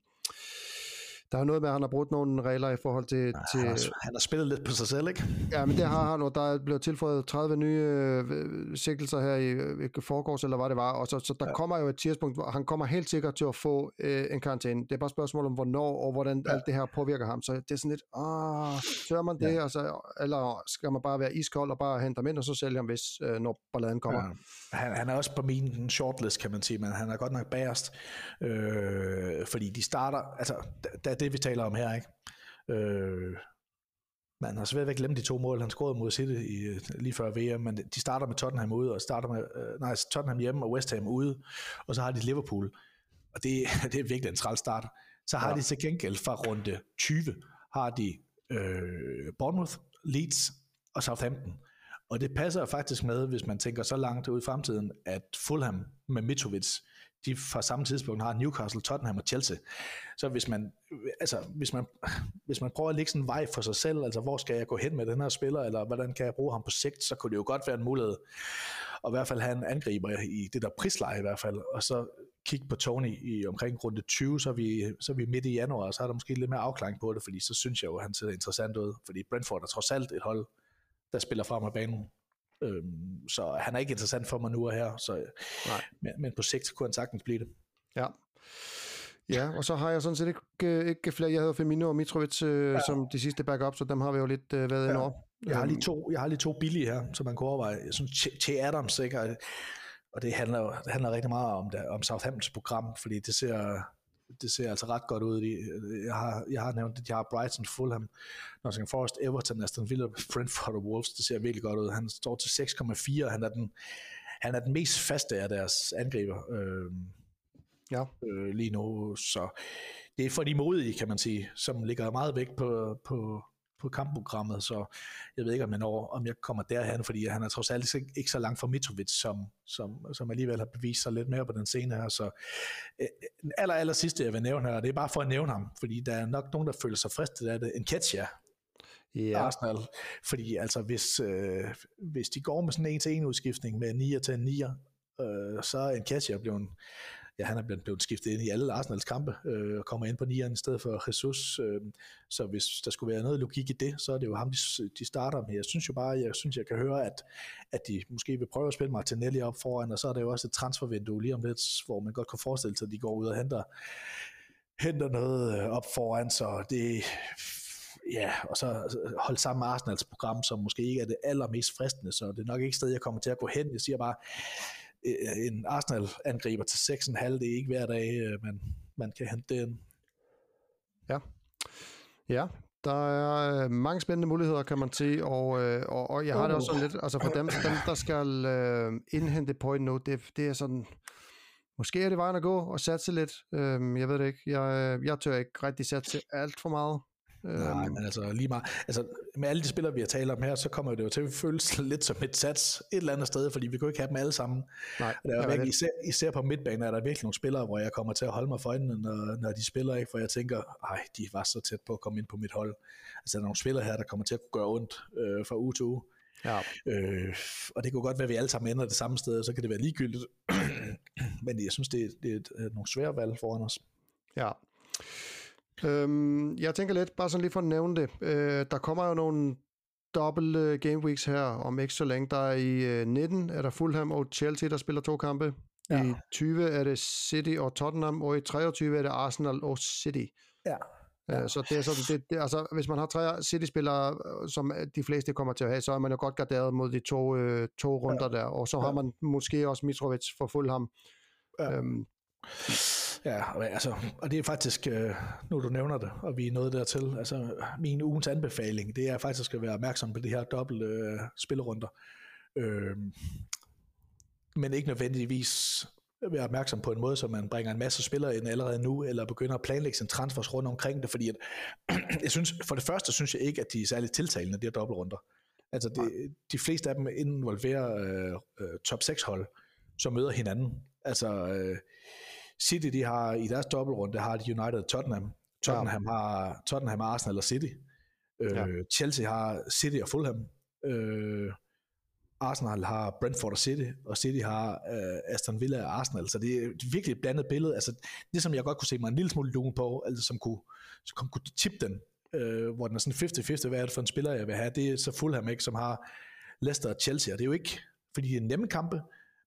Øh, der er noget med, at han har brugt nogle regler i forhold til... Ja, til han, har, han har spillet lidt på sig selv, ikke? Ja, men det har han, og der er blevet tilføjet 30 nye øh, sigtelser her i, i forgårs, eller hvad det var, og så, så der ja. kommer jo et tidspunkt, hvor han kommer helt sikkert til at få øh, en karantæne. Det er bare et spørgsmål om, hvornår og hvordan ja. alt det her påvirker ham. Så det er sådan lidt, ah, tør man det, ja. altså, eller skal man bare være iskold og bare hente ham ind, og så sælge ham, hvis, øh, når balladen kommer? Ja. Han, han er også på min shortlist, kan man sige, men han er godt nok bagerst, øh, fordi de starter, altså, da, det, vi taler om her, ikke? Øh, man har svært ved at glemme de to mål, han scorede mod City i, lige før VM, men de starter med Tottenham ude, og starter med, øh, nej, Tottenham hjemme og West Ham ude, og så har de Liverpool. Og det, det er virkelig en træls start. Så har ja. de til gengæld fra runde 20, har de øh, Bournemouth, Leeds og Southampton. Og det passer faktisk med, hvis man tænker så langt ud i fremtiden, at Fulham med Mitrovic, de fra samme tidspunkt har Newcastle, Tottenham og Chelsea. Så hvis man, altså, hvis man, hvis man prøver at lægge sådan en vej for sig selv, altså hvor skal jeg gå hen med den her spiller, eller hvordan kan jeg bruge ham på sigt, så kunne det jo godt være en mulighed at i hvert fald have en angriber i det der prisleje i hvert fald, og så kigge på Tony i omkring runde 20, så er vi, så er vi midt i januar, og så er der måske lidt mere afklaring på det, fordi så synes jeg jo, at han ser interessant ud, fordi Brentford er trods alt et hold, der spiller frem af banen. Øhm, så han er ikke interessant for mig nu og her, så, Nej. Men, men på sigt kunne han sagtens blive det. Ja. Ja, og så har jeg sådan set ikke, ikke flere. Jeg havde Femino og Mitrovic øh, ja. som de sidste backup, så dem har vi jo lidt øh, været ja. ind over. Jeg har, lige øhm. to, jeg har lige to billige her, som man kunne overveje. Jeg synes, Che Adams, ikke? og det handler, det handler rigtig meget om, det, om Southamptons program, fordi det ser, det ser altså ret godt ud. Jeg har, jeg har nævnt, at jeg har Brighton, Fulham, Nottingham Forest, Everton, Aston Villa, Brentford og Wolves. Det ser virkelig godt ud. Han står til 6,4, han er den, han er den mest faste af deres angriber øh, ja. øh, lige nu. Så det er for de modige, kan man sige, som ligger meget væk på, på, på kampprogrammet, så jeg ved ikke, om jeg, når, om jeg kommer derhen, fordi han er trods alt ikke, ikke så langt fra Mitrovic, som, som, som alligevel har bevist sig lidt mere på den scene her. Så øh, aller, aller sidste, jeg vil nævne her, det er bare for at nævne ham, fordi der er nok nogen, der føler sig fristet af det. En Ketcha, ja. Arsenal. Fordi altså, hvis, øh, hvis de går med sådan en til en udskiftning med 9 til 9, øh, så er en Ketcha blevet ja, han er blevet, blevet skiftet ind i alle Arsenals kampe, øh, og kommer ind på nieren i stedet for Jesus, øh, så hvis der skulle være noget logik i det, så er det jo ham, de, de starter med. Jeg synes jo bare, jeg synes, jeg kan høre, at, at de måske vil prøve at spille Martinelli op foran, og så er der jo også et transfervindue lige om lidt, hvor man godt kan forestille sig, at de går ud og henter, henter noget øh, op foran, så det ja, og så holde sammen med Arsenals program, som måske ikke er det allermest fristende, så det er nok ikke et sted, jeg kommer til at gå hen. Jeg siger bare, Øh, en Arsenal-angriber til 6,5, det er ikke hver dag, øh, man, man kan hente den. Ja. Ja, der er øh, mange spændende muligheder, kan man sige, og, og, og jeg har det også sådan lidt, altså for dem, dem der skal indhente point nu, det, det er sådan, måske er det vejen at gå og satse lidt, uh, jeg ved det ikke, jeg, jeg tør ikke rigtig satse alt for meget, Nej, øhm. men altså lige meget. Altså, med alle de spillere, vi har talt om her, så kommer det jo til at føles lidt som et sats et eller andet sted, fordi vi jo ikke have dem alle sammen. Nej, der er virkelig, især, især, på midtbanen er der virkelig nogle spillere, hvor jeg kommer til at holde mig for øjnene, når, når de spiller, ikke? for jeg tænker, ej, de var så tæt på at komme ind på mit hold. Altså, der er nogle spillere her, der kommer til at kunne gøre ondt øh, fra uge til uge. Ja. Øh, og det kunne godt være, at vi alle sammen ender det samme sted, og så kan det være ligegyldigt. Men jeg synes, det, det er nogle svære valg foran os. Ja. Øhm, jeg tænker lidt, bare sådan lige for at nævne det, øh, der kommer jo nogle dobbelt uh, game weeks her om ikke så længe. Der er i uh, 19 er der Fulham og Chelsea, der spiller to kampe. Ja. I 20 er det City og Tottenham, og i 23 er det Arsenal og City. Ja. Ja. Så det er sådan, det, det, altså, hvis man har tre City-spillere, som de fleste kommer til at have, så er man jo godt garderet mod de to, øh, to runder ja. der, og så ja. har man måske også Mitrovic for Fulham. Ja. Øhm, Ja, altså, og det er faktisk, øh, nu du nævner det, og vi er nået dertil, altså min ugens anbefaling, det er faktisk at være opmærksom på de her dobbelt øh, spillerunder. Øh, men ikke nødvendigvis være opmærksom på en måde, så man bringer en masse spillere ind allerede nu, eller begynder at planlægge sin transfers rundt omkring det, fordi at, jeg synes, for det første synes jeg ikke, at de er særligt tiltalende, de her dobbeltrunder. Altså det, de fleste af dem involverer øh, øh, top 6 hold, som møder hinanden. Altså øh, City, de har i deres dobbeltrunde, har de United og Tottenham. Tottenham, ja. har, Tottenham har Arsenal og City. Øh, ja. Chelsea har City og Fulham. Øh, Arsenal har Brentford og City, og City har øh, Aston Villa og Arsenal, så det er et virkelig blandet billede. Altså, det som jeg godt kunne se mig en lille smule lugen på, altså som kunne, som kunne tippe den, øh, hvor den er sådan 50-50, hvad er det for en spiller, jeg vil have, det er så Fulham ikke, som har Leicester og Chelsea, og det er jo ikke, fordi det er nemme kampe,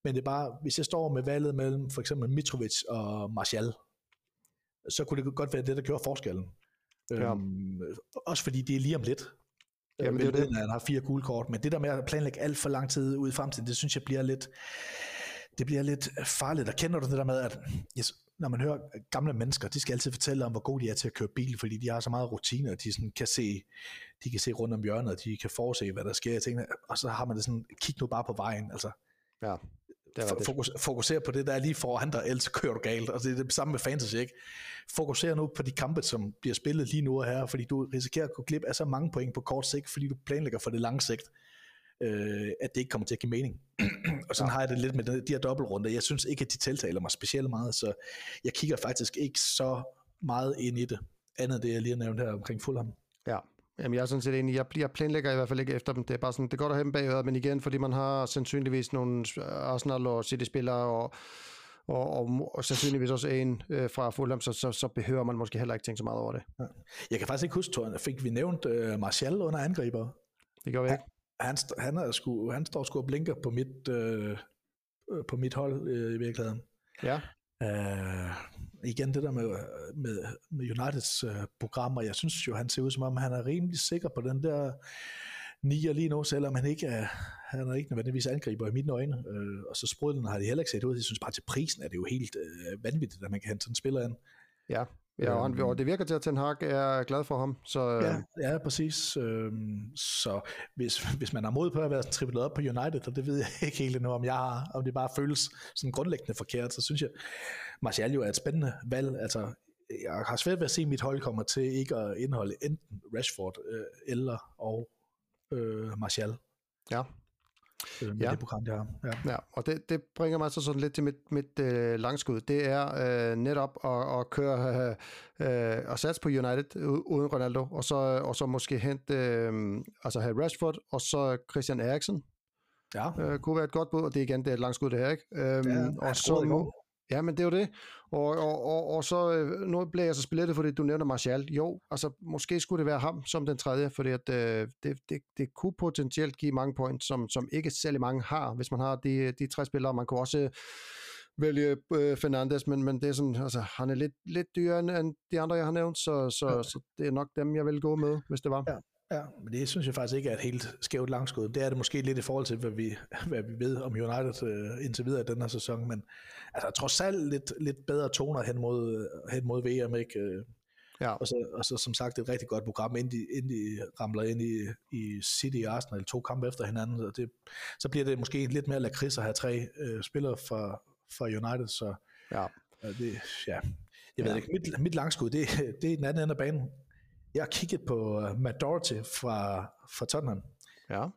men det er bare, hvis jeg står med valget mellem for eksempel Mitrovic og Martial, så kunne det godt være det, der gjorde forskellen. Ja. Øhm, også fordi det er lige om lidt. Jamen, det er det. Han har fire gule kort, men det der med at planlægge alt for lang tid ud i fremtiden, det synes jeg bliver lidt, det bliver lidt farligt. Og kender du det der med, at yes, når man hører gamle mennesker, de skal altid fortælle om, hvor gode de er til at køre bil, fordi de har så meget rutine, og de sådan kan se, de kan se rundt om hjørnet, og de kan forudse, hvad der sker. Tingene, og så har man det sådan, kig nu bare på vejen. Altså, ja. Fokus, fokuser på det, der er lige foran dig, ellers kører du galt. Og det er det samme med fantasy, ikke? Fokuser nu på de kampe, som bliver spillet lige nu og her, fordi du risikerer at gå glip af så mange point på kort sigt, fordi du planlægger for det lange sigt, øh, at det ikke kommer til at give mening. og sådan ja. har jeg det lidt med de her dobbeltrunder. Jeg synes ikke, at de tiltaler mig specielt meget, så jeg kigger faktisk ikke så meget ind i det, andet det, jeg lige har nævnt her omkring Fulham. Ja, Jamen, jeg er sådan set enig. Jeg, jeg planlægger i hvert fald ikke efter dem. Det er bare sådan, det er godt at have dem bagved, men igen, fordi man har sandsynligvis nogle Arsenal og City-spillere, og, og, og, og sandsynligvis også en øh, fra Fulham, så, så, så behøver man måske heller ikke tænke så meget over det. Ja. Jeg kan faktisk ikke huske, Torn, fik vi nævnt øh, Martial under angriber? Det gør vi ikke. Han, han, er sku, han står sgu og blinker på mit, øh, på mit hold øh, i virkeligheden. Ja. Uh, igen det der med, med, med Uniteds øh, uh, programmer, jeg synes jo, han ser ud som om, han er rimelig sikker på den der nier lige nu, selvom han ikke er, han er ikke nødvendigvis angriber i mine øjne. Uh, og så sprudlen har de heller ikke set ud. Jeg synes bare til prisen er det jo helt uh, vanvittigt, at man kan hente sådan en spiller ind. Ja, Ja, og, han, og det virker til, at Ten Hag er glad for ham. Så, ja, ja, præcis. Øhm, så hvis, hvis man har mod på at være triplet op på United, og det ved jeg ikke helt endnu, om jeg har, om det bare føles sådan grundlæggende forkert, så synes jeg, Martial jo er et spændende valg. Altså, jeg har svært ved at se, at mit hold kommer til ikke at indeholde enten Rashford øh, eller og øh, Martial. Ja, øh, med ja. det program, der Ja, ja og det, det bringer mig så sådan lidt til mit, mit øh, langskud. Det er øh, netop at, at køre øh, og satse på United uden Ronaldo, og så, og så måske hente, øh, altså have Rashford, og så Christian Eriksen. Ja. Øh, kunne være et godt bud, og det er igen det er et langskud det her, ikke? Øhm, ja, og så, Ja, men det er jo det. Og, og, og, og så, øh, nu bliver jeg så spillet fordi du nævner Martial. Jo, altså måske skulle det være ham som den tredje, fordi at, øh, det, det, det kunne potentielt give mange points, som, som ikke særlig mange har, hvis man har de, de tre spillere. Man kunne også vælge øh, Fernandes, men, men det er sådan, altså, han er lidt, lidt dyrere end de andre, jeg har nævnt, så, så, ja. så det er nok dem, jeg vil gå med, hvis det var. Ja. Ja, men det synes jeg faktisk ikke er et helt skævt langskud. Det er det måske lidt i forhold til, hvad vi, hvad vi ved om United uh, indtil videre i den her sæson, men altså, trods alt lidt, lidt bedre toner hen mod, hen mod VM, ikke? Ja. Og, så, og så som sagt et rigtig godt program, inden de, inden de ramler ind i, i City og Arsenal, to kampe efter hinanden, så, det, så bliver det måske lidt mere lakrids at have tre uh, spillere fra, fra United, så ja. Det, ja. Jeg ved ja. ikke, mit, mit langskud, det, det er den anden ende af banen. Jeg har kigget på uh, Matt Doherty fra, fra Tottenham. Ja.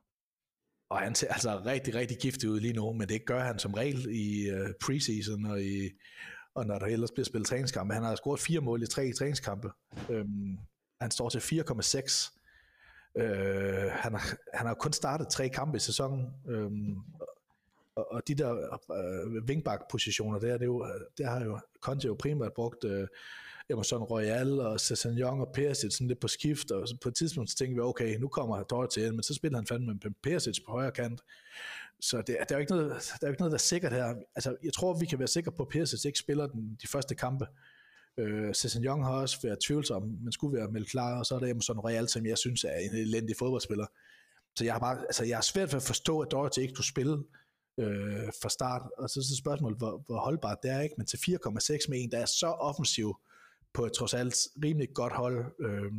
Og han ser altså rigtig, rigtig giftig ud lige nu, men det gør han som regel i uh, preseason og, i, og når der ellers bliver spillet træningskampe. Han har scoret fire mål i tre træningskampe. Um, han står til 4,6. Uh, øh, han, har, han har kun startet tre kampe i sæsonen, um, og, og de der uh, wingback-positioner der, det er jo, der har jo Conte jo primært brugt uh, Emerson Royal og Young og Perisic sådan lidt på skift, og på et tidspunkt så tænkte vi, okay, nu kommer Doherty ind, men så spiller han fandme med Perisic på højre kant. Så det, der, er jo ikke noget, der er jo ikke noget, der er sikkert her. Altså, jeg tror, vi kan være sikre på, at Perisic ikke spiller den, de første kampe. Øh, Young har også været tvivlsom, men skulle være meldt klar, og så er der Emerson Royal, som jeg synes er en elendig fodboldspiller. Så jeg har, bare, altså, jeg har svært ved at forstå, at Doherty ikke kunne spille øh, fra start. Og så er det spørgsmålet, hvor, hvor holdbart det er, ikke? Men til 4,6 med en, der er så offensiv, på et trods alt rimelig godt hold. Øh,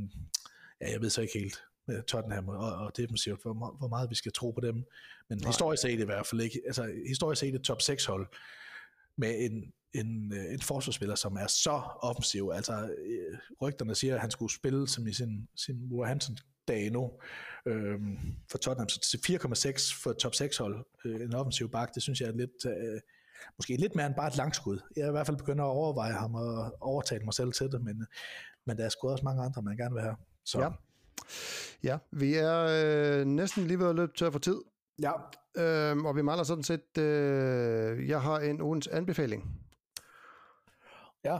ja, jeg ved så ikke helt med Tottenham og, og defensivt, hvor, hvor meget vi skal tro på dem. Men historisk set i hvert fald ikke. Altså historisk set et top 6 hold med en, en, øh, en forsvarsspiller, som er så offensiv. Altså øh, rygterne siger, at han skulle spille som i sin, sin Wolverhampton dag nu øhm, for Tottenham. Så 4,6 for top 6 hold, øh, en offensiv bak, det synes jeg er lidt, øh, måske lidt mere end bare et langskud. Jeg er i hvert fald begyndt at overveje ham og overtale mig selv til det, men, men der er sgu også mange andre, man gerne vil have. Så. Ja. Ja, vi er øh, næsten lige ved at løbe tør for tid. Ja. Øhm, og vi mangler sådan set, øh, jeg har en ugens anbefaling. Ja.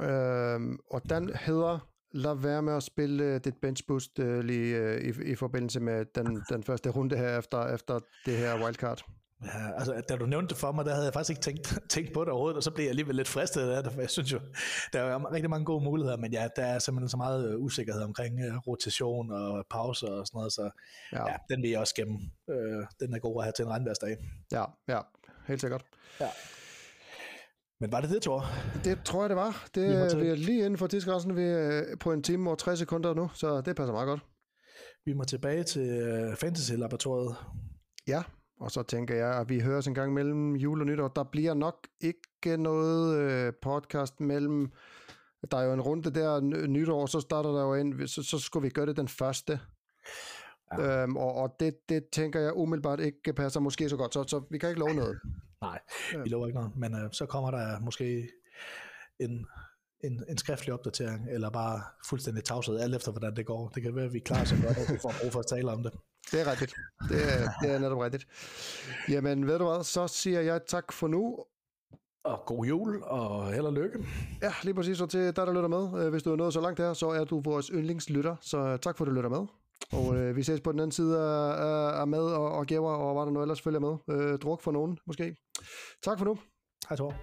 Øhm, og den hedder, lad være med at spille øh, dit bench boost øh, lige øh, i, i forbindelse med den, den første runde her efter, efter det her wildcard. Ja, altså, da du nævnte det for mig, der havde jeg faktisk ikke tænkt, tænkt på det overhovedet, og så blev jeg alligevel lidt fristet af det, for jeg synes jo, der er rigtig mange gode muligheder, men ja, der er simpelthen så meget øh, usikkerhed omkring uh, rotation og pauser og sådan noget, så ja, ja den vil jeg også gemme. Uh, den er god at have til en regnværsdag. Ja, ja, helt sikkert. Ja. Men var det det, Thor? Det tror jeg, det var. Det vi, til... vi er lige inden for tidsgrænsen. Vi er på en time og 60 sekunder nu, så det passer meget godt. Vi må tilbage til Fantasy-laboratoriet. Ja, og så tænker jeg, at vi høres en gang mellem jul og nytår. Der bliver nok ikke noget øh, podcast mellem... Der er jo en runde der nytår, så starter der jo en... Så, så skulle vi gøre det den første. Ja. Øhm, og og det, det tænker jeg umiddelbart ikke passer måske så godt, så, så vi kan ikke love noget. Nej, vi lover ikke noget, men øh, så kommer der måske en, en, en skriftlig opdatering, eller bare fuldstændig tavshed, alt efter hvordan det går. Det kan være, at vi klarer så godt, at vi får brug for at tale om det. Det er rigtigt. Det er, det er netop rigtigt. Jamen, ved du hvad, så siger jeg tak for nu. Og god jul, og held og lykke. Ja, lige præcis. Og til dig, der lytter med. Øh, hvis du er nået så langt her, så er du vores yndlingslytter. Så tak for, at du lytter med. Og øh, vi ses på den anden side af, af mad og, og gæver, og hvad der nu ellers følger med. Øh, druk for nogen, måske. Tak for nu. Hej Thor.